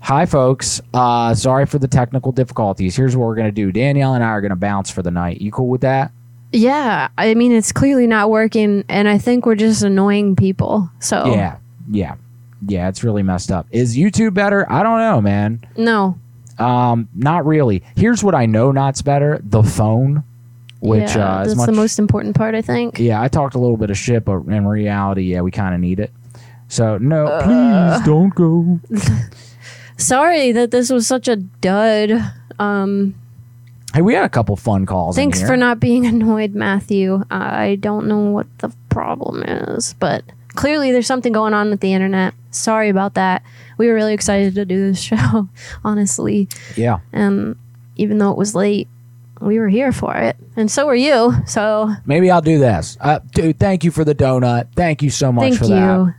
Hi, folks. Uh, sorry for the technical difficulties. Here's what we're gonna do. Danielle and I are gonna bounce for the night. You cool with that? Yeah, I mean it's clearly not working, and I think we're just annoying people. So Yeah, yeah, yeah. It's really messed up. Is YouTube better? I don't know, man. no, Um, not really. Here's what I know not's better: the phone, which yeah, uh, that's much the most important part. I think. yeah, I talked a little bit of shit, but in reality, yeah, we kind of need it. So no, Uh. please don't go. Sorry that this was such a dud. Um, Hey, we had a couple fun calls. in thanks for not being annoyed, Matthew. I don't know what the problem is, but clearly there's something going on with the internet. Sorry about that. We were really excited to do this show, honestly. Yeah. And even though it was late, we were here for it, and so were you. So Maybe I'll do this. Uh, dude, thank you for the donut. Thank you so much Thank for you. that.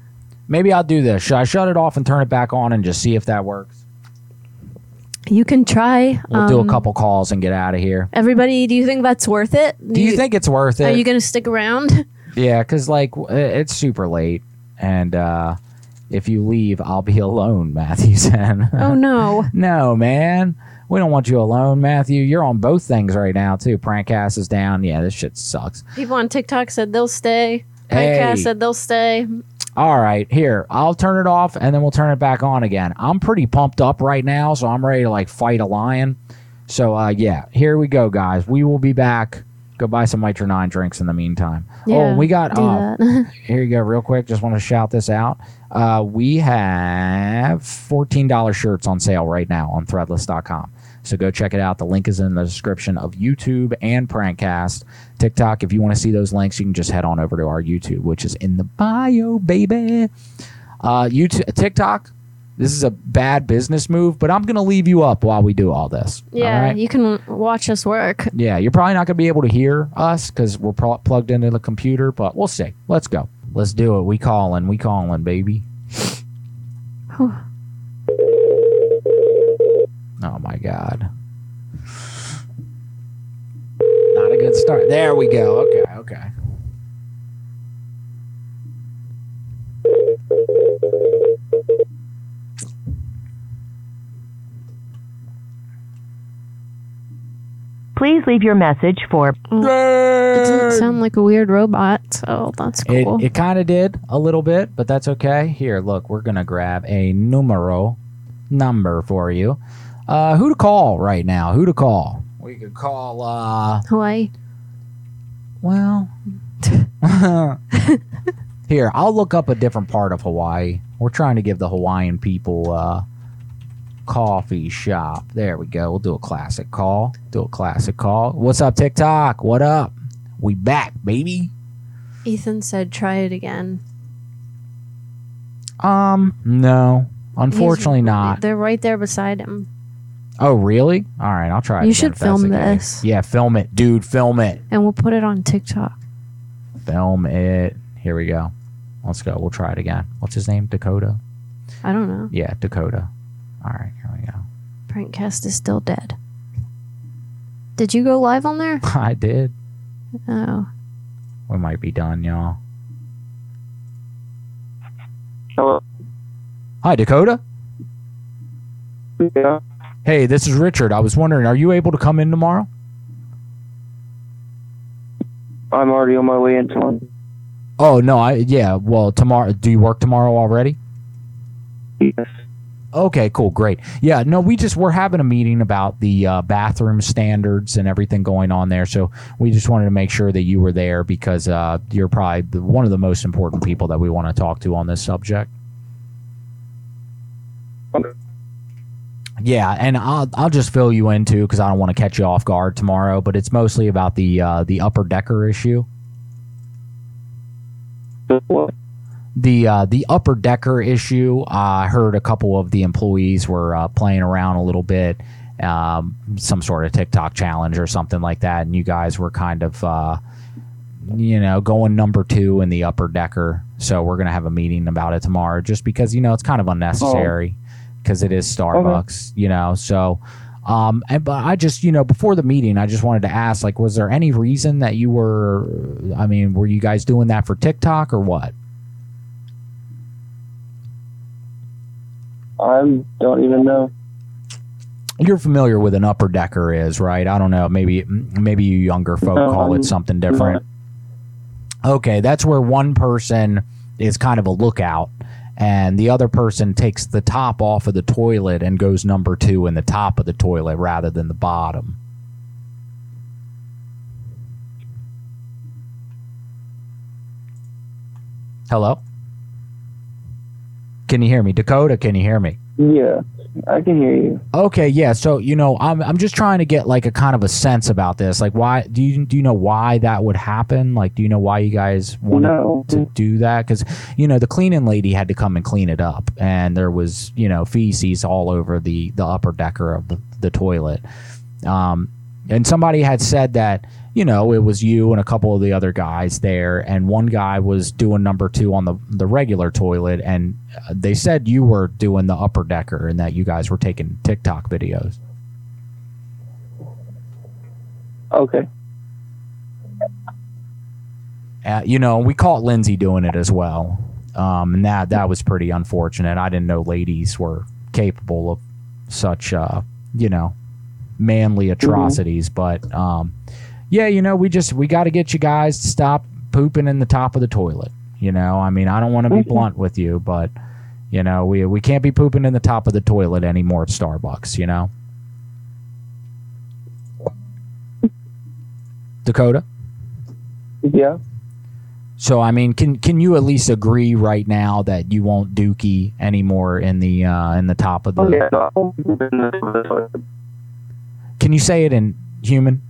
Maybe I'll do this. Should I shut it off and turn it back on and just see if that works? you can try. We'll do a Um, couple calls and get out of here. Everybody, do you think that's worth it? Do you think it's worth it? Are you going to stick around? Yeah, because like it's super late, and uh, if you leave, I'll be alone. Matthew said. oh no. no, man, we don't want you alone, Matthew. You're on both things right now too. Prankcast is down. Yeah, this shit sucks. People on TikTok said they'll stay. Hey. Prankcast said they'll stay. All right, here. I'll turn it off and then we'll turn it back on again. I'm pretty pumped up right now, so I'm ready to like fight a lion. So uh yeah, here we go, guys. We will be back. Go buy some Mitra9 drinks in the meantime. oh, Yeah, and we got uh, here you go, real quick. Just want to shout this out. Uh, we have $14 shirts on sale right now on threadless.com. So go check it out. The link is in the description of YouTube and Prankcast. TikTok, if you want to see those links, you can just head on over to our YouTube, which is in the bio, baby. Uh, YouTube, TikTok, this is a bad business move, but I'm going to leave you up while we do all this. Yeah, right? you can watch us work. Yeah, you're probably not going to be able to hear us because we're pro- plugged into the computer, but we'll see. Let's go. Let's do it. We calling. We calling, baby. oh my god. Not a good start. There we go. Okay, okay. Please leave your message for. It didn't sound like a weird robot, so that's It, cool. it kind of did a little bit, but that's okay. Here, look, we're going to grab a numero number for you. Uh, who to call right now? Who to call? We could call, uh, Hawaii. well, here, I'll look up a different part of Hawaii. We're trying to give the Hawaiian people, uh, coffee shop. There we go. We'll do a classic call. Do a classic call. What's up, TikTok? What up? We back, baby. Ethan said, "Try it again." Um, no. Unfortunately He's- not. They're right there beside him. Oh, really? All right, I'll try it. You should film this. Yeah, film it, dude. Film it. And we'll put it on TikTok. Film it. Here we go. Let's go. We'll try it again. What's his name? Dakota? I don't know. Yeah, Dakota. All right, here we go. Prankcast is still dead. Did you go live on there? I did. Oh. We might be done, y'all. Hello. Hi, Dakota. Yeah. Hey, this is Richard. I was wondering, are you able to come in tomorrow? I'm already on my way into one. Oh no, I yeah. Well, tomorrow. Do you work tomorrow already? Yes. Okay, cool, great. Yeah, no, we just we're having a meeting about the uh, bathroom standards and everything going on there. So we just wanted to make sure that you were there because uh, you're probably one of the most important people that we want to talk to on this subject. Yeah, and I'll I'll just fill you in too because I don't want to catch you off guard tomorrow. But it's mostly about the uh, the upper decker issue. The uh, the upper decker issue. Uh, I heard a couple of the employees were uh, playing around a little bit, um, some sort of TikTok challenge or something like that, and you guys were kind of, uh, you know, going number two in the upper decker. So we're gonna have a meeting about it tomorrow, just because you know it's kind of unnecessary because it is Starbucks, you know. So, um, and but I just, you know, before the meeting, I just wanted to ask, like, was there any reason that you were? I mean, were you guys doing that for TikTok or what? I don't even know. You're familiar with an upper decker is right? I don't know. Maybe maybe you younger folk call it Um, something different. Okay, that's where one person is kind of a lookout, and the other person takes the top off of the toilet and goes number two in the top of the toilet rather than the bottom. Hello? Can you hear me? Dakota, can you hear me? Yeah, I can hear you. Okay, yeah. So you know, I'm I'm just trying to get like a kind of a sense about this. Like, why do you do you know why that would happen? Like, do you know why you guys wanted No. to do that? Because you know, the cleaning lady had to come and clean it up, and there was you know feces all over the the upper decker of the, the toilet. Um, and somebody had said that you know it was you and a couple of the other guys there, and one guy was doing number two on the the regular toilet, and they said you were doing the upper decker, and that you guys were taking TikTok videos. Okay. Uh, you know, we caught Lindsay doing it as well, um, and that that was pretty unfortunate. I didn't know ladies were capable of such, uh, you know, manly atrocities. But um, yeah, you know, we just we got to get you guys to stop pooping in the top of the toilet. You know, I mean, I don't want to be blunt with you, but you know, we we can't be pooping in the top of the toilet anymore at Starbucks. You know, Dakota. Yeah. So I mean, can can you at least agree right now that you won't dookie anymore in the uh, in the top of the? Oh, yeah, no, I won't be pooping in the toilet. Can you say it in human?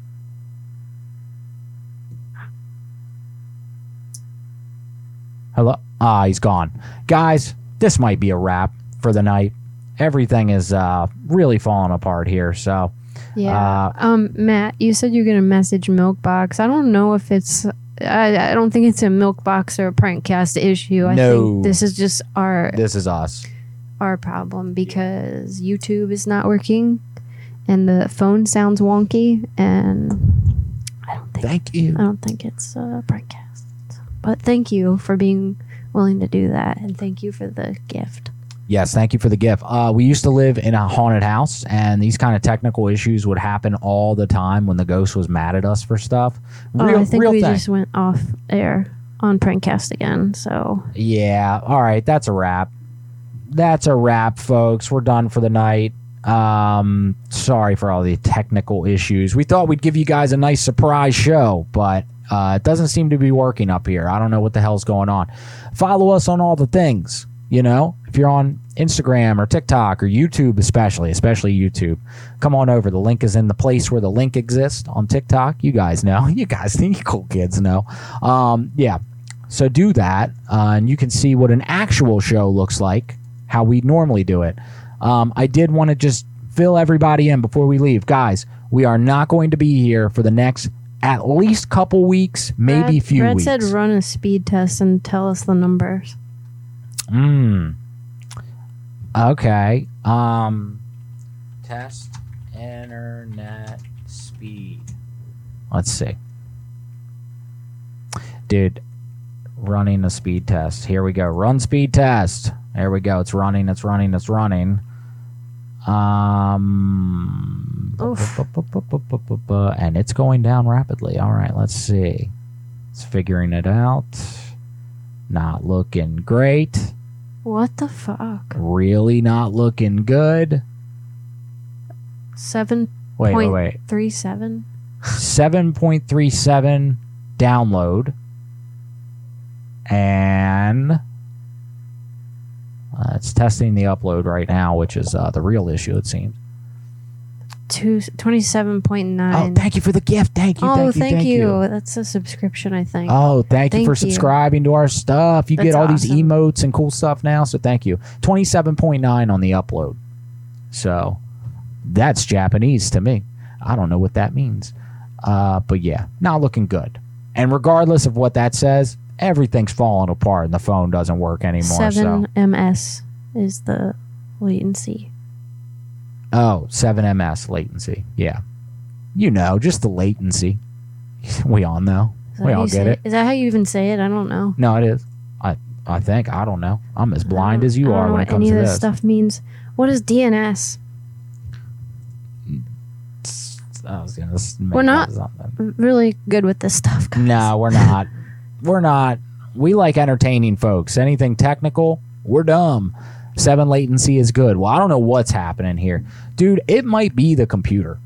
Hello? Ah, he's gone. Guys, this might be a wrap for the night. Everything is uh, really falling apart here. So, Yeah. uh, um, Matt, you said you're gonna message Milkbox. I don't know if it's. I, I don't think it's a Milkbox or a Prankcast issue. I No. think this is just our this is us. our problem because YouTube is not working, and the phone sounds wonky, and I don't think. Thank you. I don't think it's a Prankcast. But thank you for being willing to do that, and thank you for the gift. Yes, thank you for the gift. Uh, we used to live in a haunted house, and these kind of technical issues would happen all the time when the ghost was mad at us for stuff. Real, oh, I think we thing. just went off air on Prankcast again. So Yeah. All right. That's a wrap. That's a wrap, folks. We're done for the night. Um, sorry for all the technical issues. We thought we'd give you guys a nice surprise show, but uh, it doesn't seem to be working up here. I don't know what the hell's going on. Follow us on all the things. You know, if you're on Instagram or TikTok or YouTube, especially, especially YouTube, come on over. The link is in the place where the link exists on TikTok. You guys know. You guys, you cool kids know. Um, yeah. So do that, uh, and you can see what an actual show looks like, how we normally do it. Um, I did want to just fill everybody in before we leave, guys. We are not going to be here for the next at least couple weeks, maybe Brad, few Brad weeks. said run a speed test and tell us the numbers. Hmm. Okay. Um. Test internet speed. Let's see. Dude, running a speed test. Here we go. Run speed test. There we go. It's running. It's running. It's running. Um. And it's going down rapidly. All right. Let's see. It's figuring it out. Not looking great. What the fuck? Really not looking good. Seven Wait, wait, wait. three seven. 7.37 download. And uh, it's testing the upload right now, which is uh, the real issue, it seems. Two twenty seven point Oh, nine. thank you for the gift. Thank you. Oh, thank you. thank, Thank you. you. That's a subscription, I think. Oh, thank, you for subscribing to our stuff. You get That's all these emotes and cool stuff now. So thank you. 27.9 on the upload. So that's Japanese to me. I don't know what that means. Uh, but yeah, not looking good. And regardless of what that says, everything's falling apart and the phone doesn't work anymore. Seven So, ms is the latency. oh, 7ms latency. Yeah. You know, just the latency. We all know. We all get say it. Is that how you even say it? I don't know. No, it is. I I think I don't know. I'm as blind as you are when it comes any to of this this. stuff means. What is DNS? I was gonna We're not really good with this stuff. guys. No, we're not. we're not. We like entertaining folks. Anything technical, we're dumb. Seven latency is good. Well, I don't know what's happening here, dude. It might be the computer.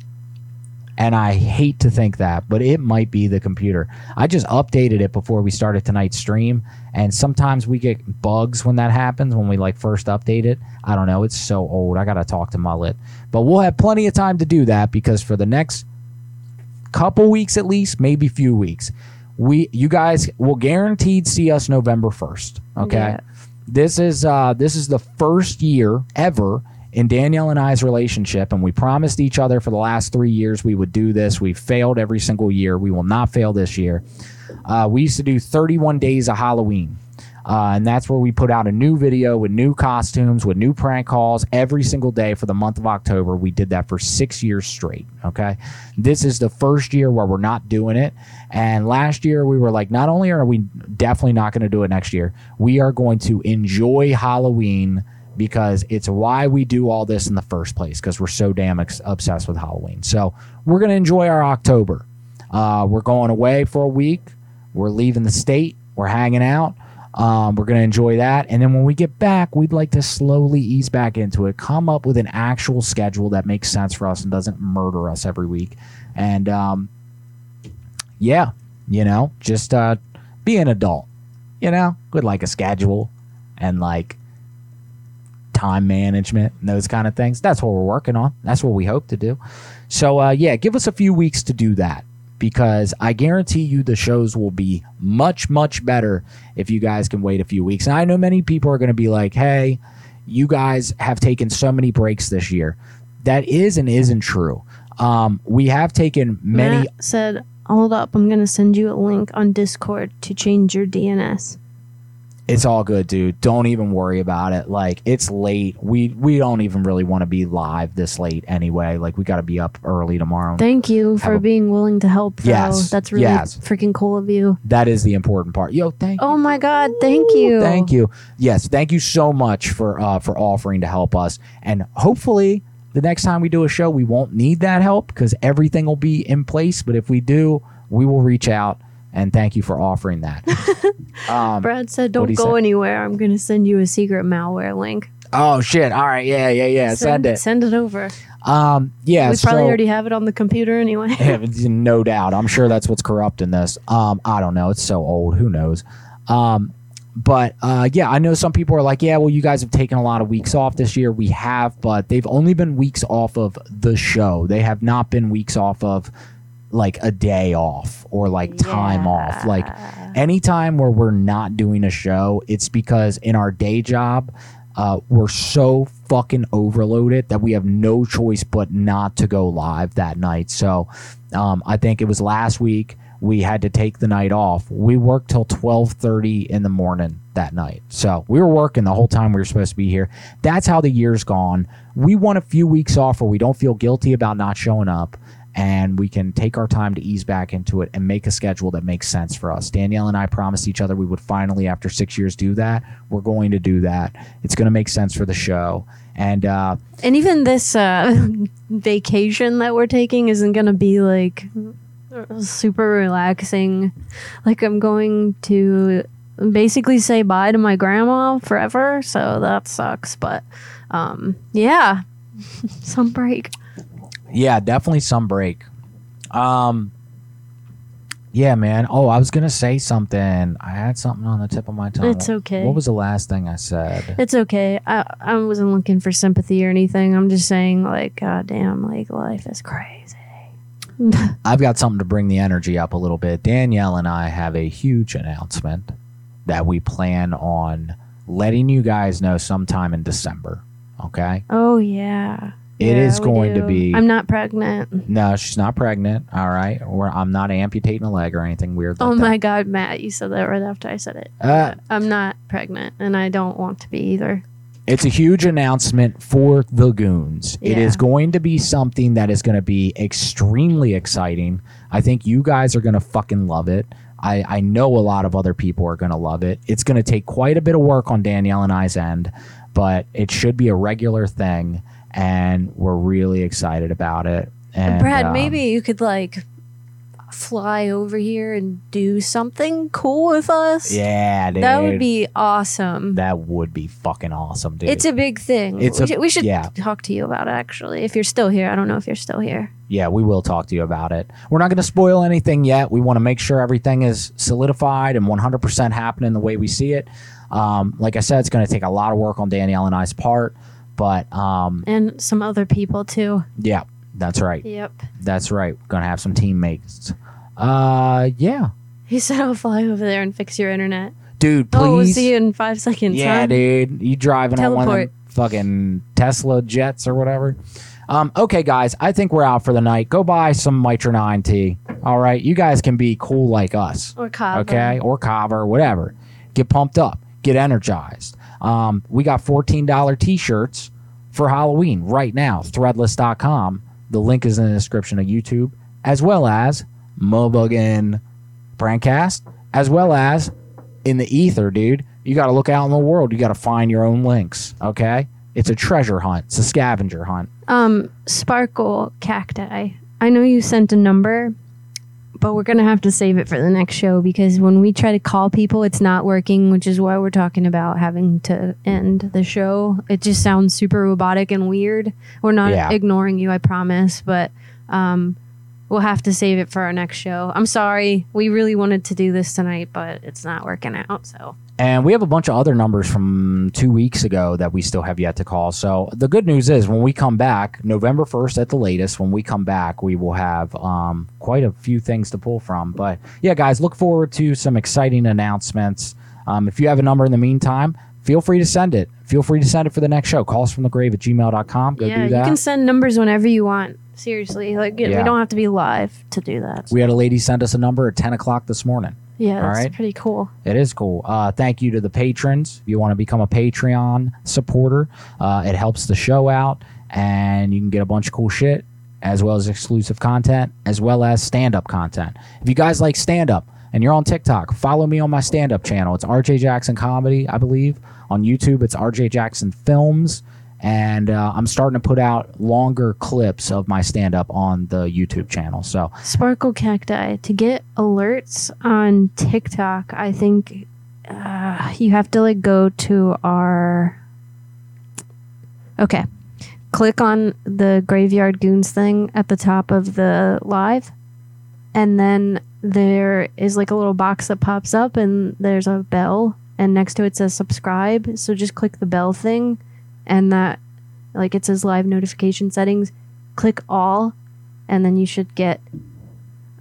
And I hate to think that, but it might be the computer. I just updated it before we started tonight's stream, and sometimes we get bugs when that happens when we like first update it. I don't know. It's so old. I gotta talk to Mullet, but we'll have plenty of time to do that because for the next couple weeks at least, maybe few weeks, we you guys will guaranteed see us November first. Okay. Yeah. This is uh this is the first year ever in Danielle and I's relationship, and we promised each other for the last three years we would do this. We failed every single year. We will not fail this year. Uh, we used to do 31 days of Halloween. Uh, and that's where we put out a new video with new costumes, with new prank calls every single day for the month of October. We did that for six years straight. Okay. This is the first year where we're not doing it. And last year we were like, not only are we definitely not going to do it next year, we are going to enjoy Halloween because it's why we do all this in the first place because we're so damn ex- obsessed with Halloween. So we're going to enjoy our October. Uh, we're going away for a week. We're leaving the state. We're hanging out. Um, we're going to enjoy that. And then when we get back, we'd like to slowly ease back into it, come up with an actual schedule that makes sense for us and doesn't murder us every week. And um, yeah, you know, just uh, be an adult, you know, with like a schedule and like time management and those kind of things. That's what we're working on. That's what we hope to do. So, uh, yeah, give us a few weeks to do that because I guarantee you the shows will be much, much better if you guys can wait a few weeks. And I know many people are going to be like, hey, you guys have taken so many breaks this year. That is and isn't true. Um, we have taken many. Matt said, "Hold up, I'm gonna send you a link on Discord to change your DNS." It's all good, dude. Don't even worry about it. Like it's late. We we don't even really want to be live this late anyway. Like we got to be up early tomorrow. Thank you for a- being willing to help. Though. Yes, that's really yes. freaking cool of you. that is the important part. Yo, thank you. Oh my god, thank you. Thank you. Yes, thank you so much for uh, for offering to help us, and hopefully the next time we do a show, we won't need that help because everything will be in place. But if we do, we will reach out and thank you for offering that. um, Brad said, "Don't go say? anywhere. I'm gonna send you a secret malware link. Oh shit! All right, yeah, yeah, yeah. Send, it. Send it over. Um, yeah. we probably so- already have it on the computer anyway. Yeah, no doubt. I'm sure that's what's corrupting this. Um, I don't know. It's so old. Who knows? Um, but uh, yeah, I know some people are like, yeah, well, you guys have taken a lot of weeks off this year. We have, but they've only been weeks off of the show. They have not been weeks off of like a day off or like time off. Like anytime where we're not doing a show, it's because in our day job, uh, we're so fucking overloaded that we have no choice but not to go live that night. So um, I think it was last week we had to take the night off. We worked till twelve thirty in the morning that night. So we were working the whole time we were supposed to be here. That's how the year's gone. We want a few weeks off where we don't feel guilty about not showing up and we can take our time to ease back into it and make a schedule that makes sense for us. Danielle and I promised each other we would finally, after six years, do that. We're going to do that. It's going to make sense for the show. And uh, and even this uh, vacation that we're taking isn't gonna be like super relaxing. Like I'm going to basically say bye to my grandma forever, so that sucks. But um, yeah, some break. Yeah, definitely some break. Um, yeah, man. Oh, I was gonna say something. I had something on the tip of my tongue. It's okay. What was the last thing I said? It's okay. I I wasn't looking for sympathy or anything. I'm just saying, like, god damn, like life is crazy. I've got something to bring the energy up a little bit. Danielle and I have a huge announcement that we plan on letting you guys know sometime in December. Okay. Oh yeah. It Yeah, is going to be- I'm not pregnant. No, she's not pregnant. All right. Or I'm not amputating a leg or anything weird like oh that. my god, Matt, you said that right after I said it. Uh, I'm not pregnant, and I don't want to be either. It's a huge announcement for the goons. It Yeah. is going to be something that is going to be extremely exciting. I think you guys are going to fucking love it. I, I know a lot of other people are going to love it. It's going to take quite a bit of work on Danielle and I's end, but it should be a regular thing, and we're really excited about it. And Brad, um, maybe you could like fly over here and do something cool with us. Yeah, dude. That would be awesome. that would be fucking awesome, dude. It's a big thing. It's we, a- should, we should yeah. talk to you about it actually. If you're still here, I don't know if you're still here. yeah, we will talk to you about it. We're not going to spoil anything yet. We want to make sure everything is solidified and 100% happening the way we see it. Um, like I said, it's going to take a lot of work on Danielle and I's part, but um, And some other people too. yeah, that's right. Yep. That's right. To have some teammates. Uh, yeah, He said I'll fly over there and fix your internet. dude, please. Oh, we'll please. see you in five seconds. yeah, huh? dude, you driving on one of Teleport. fucking Tesla jets or whatever. Um, okay, guys, I think we're out for the night. Go buy some Mitra 9T. All right, you guys can be cool like us. Or Kava. Okay, or Kava, whatever. Get pumped up, get energized. Um, we got $14 t shirts for Halloween right now, threadless.com. The link is in the description of YouTube, as well as Mobuggin Prankcast, as well as in the ether, dude. You got to look out in the world. You got to find your own links, okay? It's a treasure hunt, it's a scavenger hunt. Um, Sparkle Cacti. I know you sent a number, but we're gonna have to save it for the next show because when we try to call people, it's not working, which is why we're talking about having to end the show. It just sounds super robotic and weird. We're not Yeah. ignoring you, I promise, but um, we'll have to save it for our next show. I'm sorry, we really wanted to do this tonight, but it's not working out. So And we have a bunch of other numbers from two weeks ago that we still have yet to call. So the good news is when we come back, November 1st at the latest, when we come back, we will have um, quite a few things to pull from. But yeah, guys, look forward to some exciting announcements. Um, if you have a number in the meantime, feel free to send it. Feel free to send it for the next show. Calls from the grave at gmail.com. Go yeah, do that. you can send numbers whenever you want. Seriously, like Yeah. we don't have to be live to do that. we had a lady send us a number at 10 o'clock this morning. Yeah, All that's right. pretty cool. It is cool. Uh, thank you to the patrons. If you want to become a Patreon supporter, uh, it helps the show out, and you can get a bunch of cool shit, as well as exclusive content, as well as stand up content. If you guys like stand up and you're on TikTok, follow me on my stand up channel. It's RJ Jackson Comedy, I believe. On YouTube, it's RJ Jackson Films. And uh, I'm starting to put out longer clips of my stand up on the YouTube channel. So Sparkle Cacti. To get alerts on TikTok, I think uh, you have to like go to our. Okay. Click on the Graveyard Goonz thing at the top of the live. And then there is like a little box that pops up, and there's a bell. And next to it says subscribe. So just click the bell thing. And that, like, it says live notification settings. Click all. And then you should get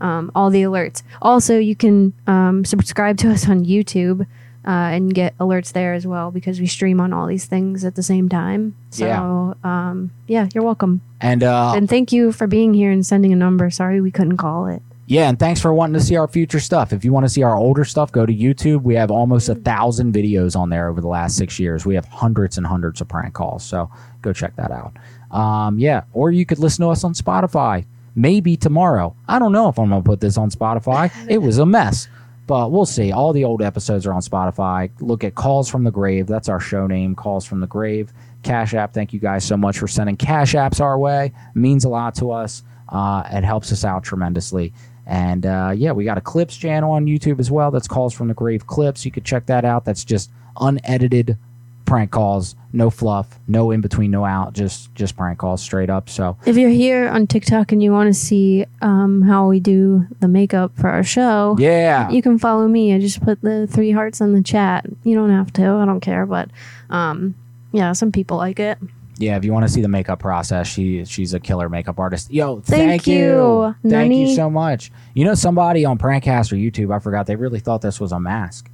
um, all the alerts. Also, you can um, subscribe to us on YouTube uh, and get alerts there as well because we stream on all these things at the same time. So, Yeah. um, yeah, you're welcome. and uh, and thank you for being here and sending a number. Sorry we couldn't call it. Yeah, and thanks for wanting to see our future stuff. If you want to see our older stuff, go to YouTube. We have almost a thousand videos on there over the last six years. We have hundreds and hundreds of prank calls, so go check that out. Um, yeah, or you could listen to us on Spotify. Maybe tomorrow. I don't know if I'm gonna put this on Spotify. It was a mess, but we'll see. All the old episodes are on Spotify. Look at Calls from the Grave. That's our show name, Calls from the Grave. Cash App. Thank you guys so much for sending Cash Apps our way. It means a lot to us. Uh, it helps us out tremendously. And uh, yeah, we got a clips channel on YouTube as well. That's Calls from the Grave Clips. You could check that out. That's just unedited prank calls, no fluff, no in between, no out, just just prank calls straight up. So If you're here on TikTok and you want to see um, how we do the makeup for our show, Yeah. you can follow me. I just put the three hearts in the chat. You don't have to. I don't care, but um, yeah, some people like it. Yeah, if you want to see the makeup process, she she's a killer makeup artist. Yo, Thank thank, you, Thank you so much. You know, somebody on Prankcast or YouTube, I forgot, they really thought this was a mask.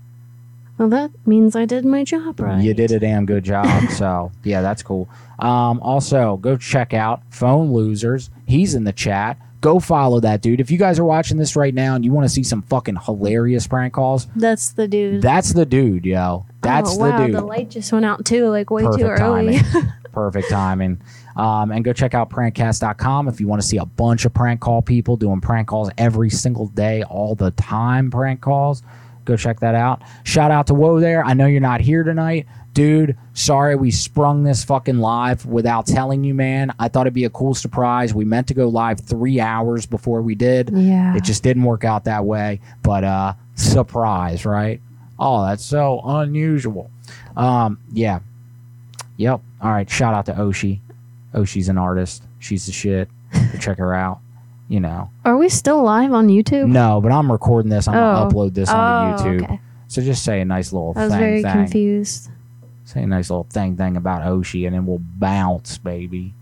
Well, that means I did my job right. You did a damn good job. so yeah, that's cool. Um, also, go check out Phone Losers. He's in the chat. Go follow that dude. If you guys are watching this right now and you want to see some fucking hilarious prank calls, That's the dude. that's the dude, yo. That's oh, wow, the dude. The light just went out too, like way too early. Perfect timing. Um, and go check out prankcast.com if you want to see a bunch of prank call people doing prank calls every single day, all the time prank calls. Go check that out. Shout out to Woe there. I know you're not here tonight. Dude, sorry we sprung this fucking live without telling you, man. I thought it'd be a cool surprise. We meant to go live three hours before we did. Yeah. It just didn't work out that way. But uh surprise, right? Oh, that's so unusual. Um, yeah. Yep. All right. Shout out to Oshi. Oshi's an artist. She's the shit. Go check her out. You know. Are we still live on YouTube? No, but I'm recording this. I'm Oh. gonna upload this Oh, YouTube. okay. So just say a nice little I was thing very thing. confused. Say a nice little thing thing about Oshi, and then we'll bounce, baby.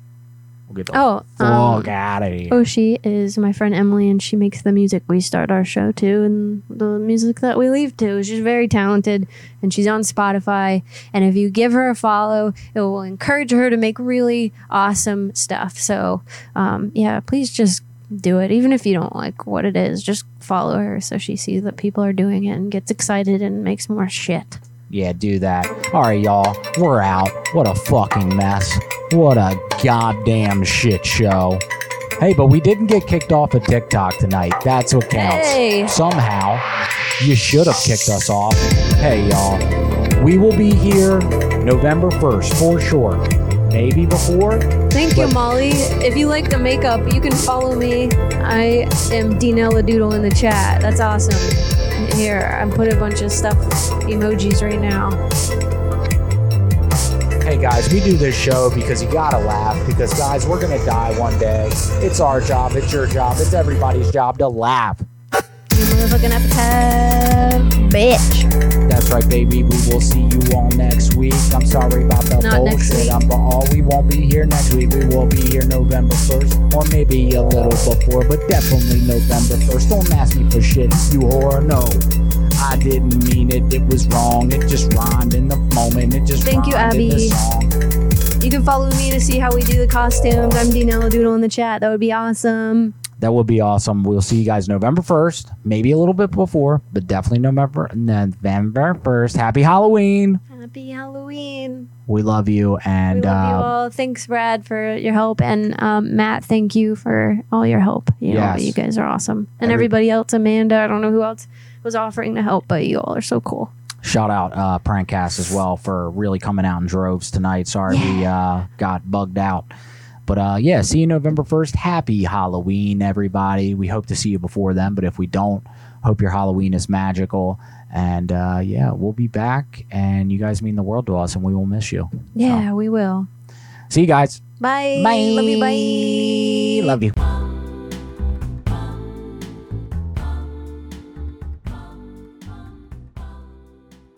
We'll get the Oh, fuck um, out of here. Oshi is my friend Emily, and she makes the music we start our show to, and the music that we leave to. She's very talented, and she's on Spotify. And if you give her a follow, it will encourage her to make really awesome stuff. So, um, yeah, please just do it, even if you don't like what it is. Just follow her so she sees that people are doing it and gets excited and makes more shit. Yeah, do that. All right, y'all. We're out. What a fucking mess. What a goddamn shit show. Hey, but we didn't get kicked off of TikTok tonight. That's what counts. Hey. Somehow, you should have kicked us off. Hey, y'all. We will be here November 1st for sure. maybe before. Thank you, Molly. If you like the makeup, you can follow me. I am Dinella Doodle in the chat. That's awesome. Here, I'm putting a bunch of stuff, emojis right now. Hey guys, we do this show because you gotta laugh. Because guys, we're gonna die one day. It's our job. It's your job. It's everybody's job to laugh. Motherfucking bitch. That's right, baby. We will see you all next week. I'm sorry about the Not bullshit. I'm but all we won't be here next week. We will be here November 1st, or maybe a little before, but definitely November 1st. Don't ask me for shit, you whore. No, I didn't mean it. It was wrong. It just rhymed in the moment. It just Thank you, rhymed in the Abby. song. You can follow me to see how we do the costumes. I'm Dinella Doodle in the chat. That would be awesome. That would be awesome. We'll see you guys November 1st, maybe a little bit before, but definitely November November 1st. Happy Halloween. Happy Halloween. We love you and we love you uh, all. Thanks, Brad, for your help, and um, Matt, thank you for all your help. You know, you guys are awesome, and Every- everybody else, Amanda. I don't know who else was offering to help, but you all are so cool. shout out uh Prankcast as well for really coming out in droves tonight. Sorry we uh got bugged out. But uh yeah, see you November 1st. Happy Halloween everybody. We hope to see you before then, but if we don't, hope your Halloween is magical. And uh yeah, we'll be back and you guys mean the world to us and we will miss you. Yeah, we will. See you guys. Bye. Bye. Love you. Bye. Love you.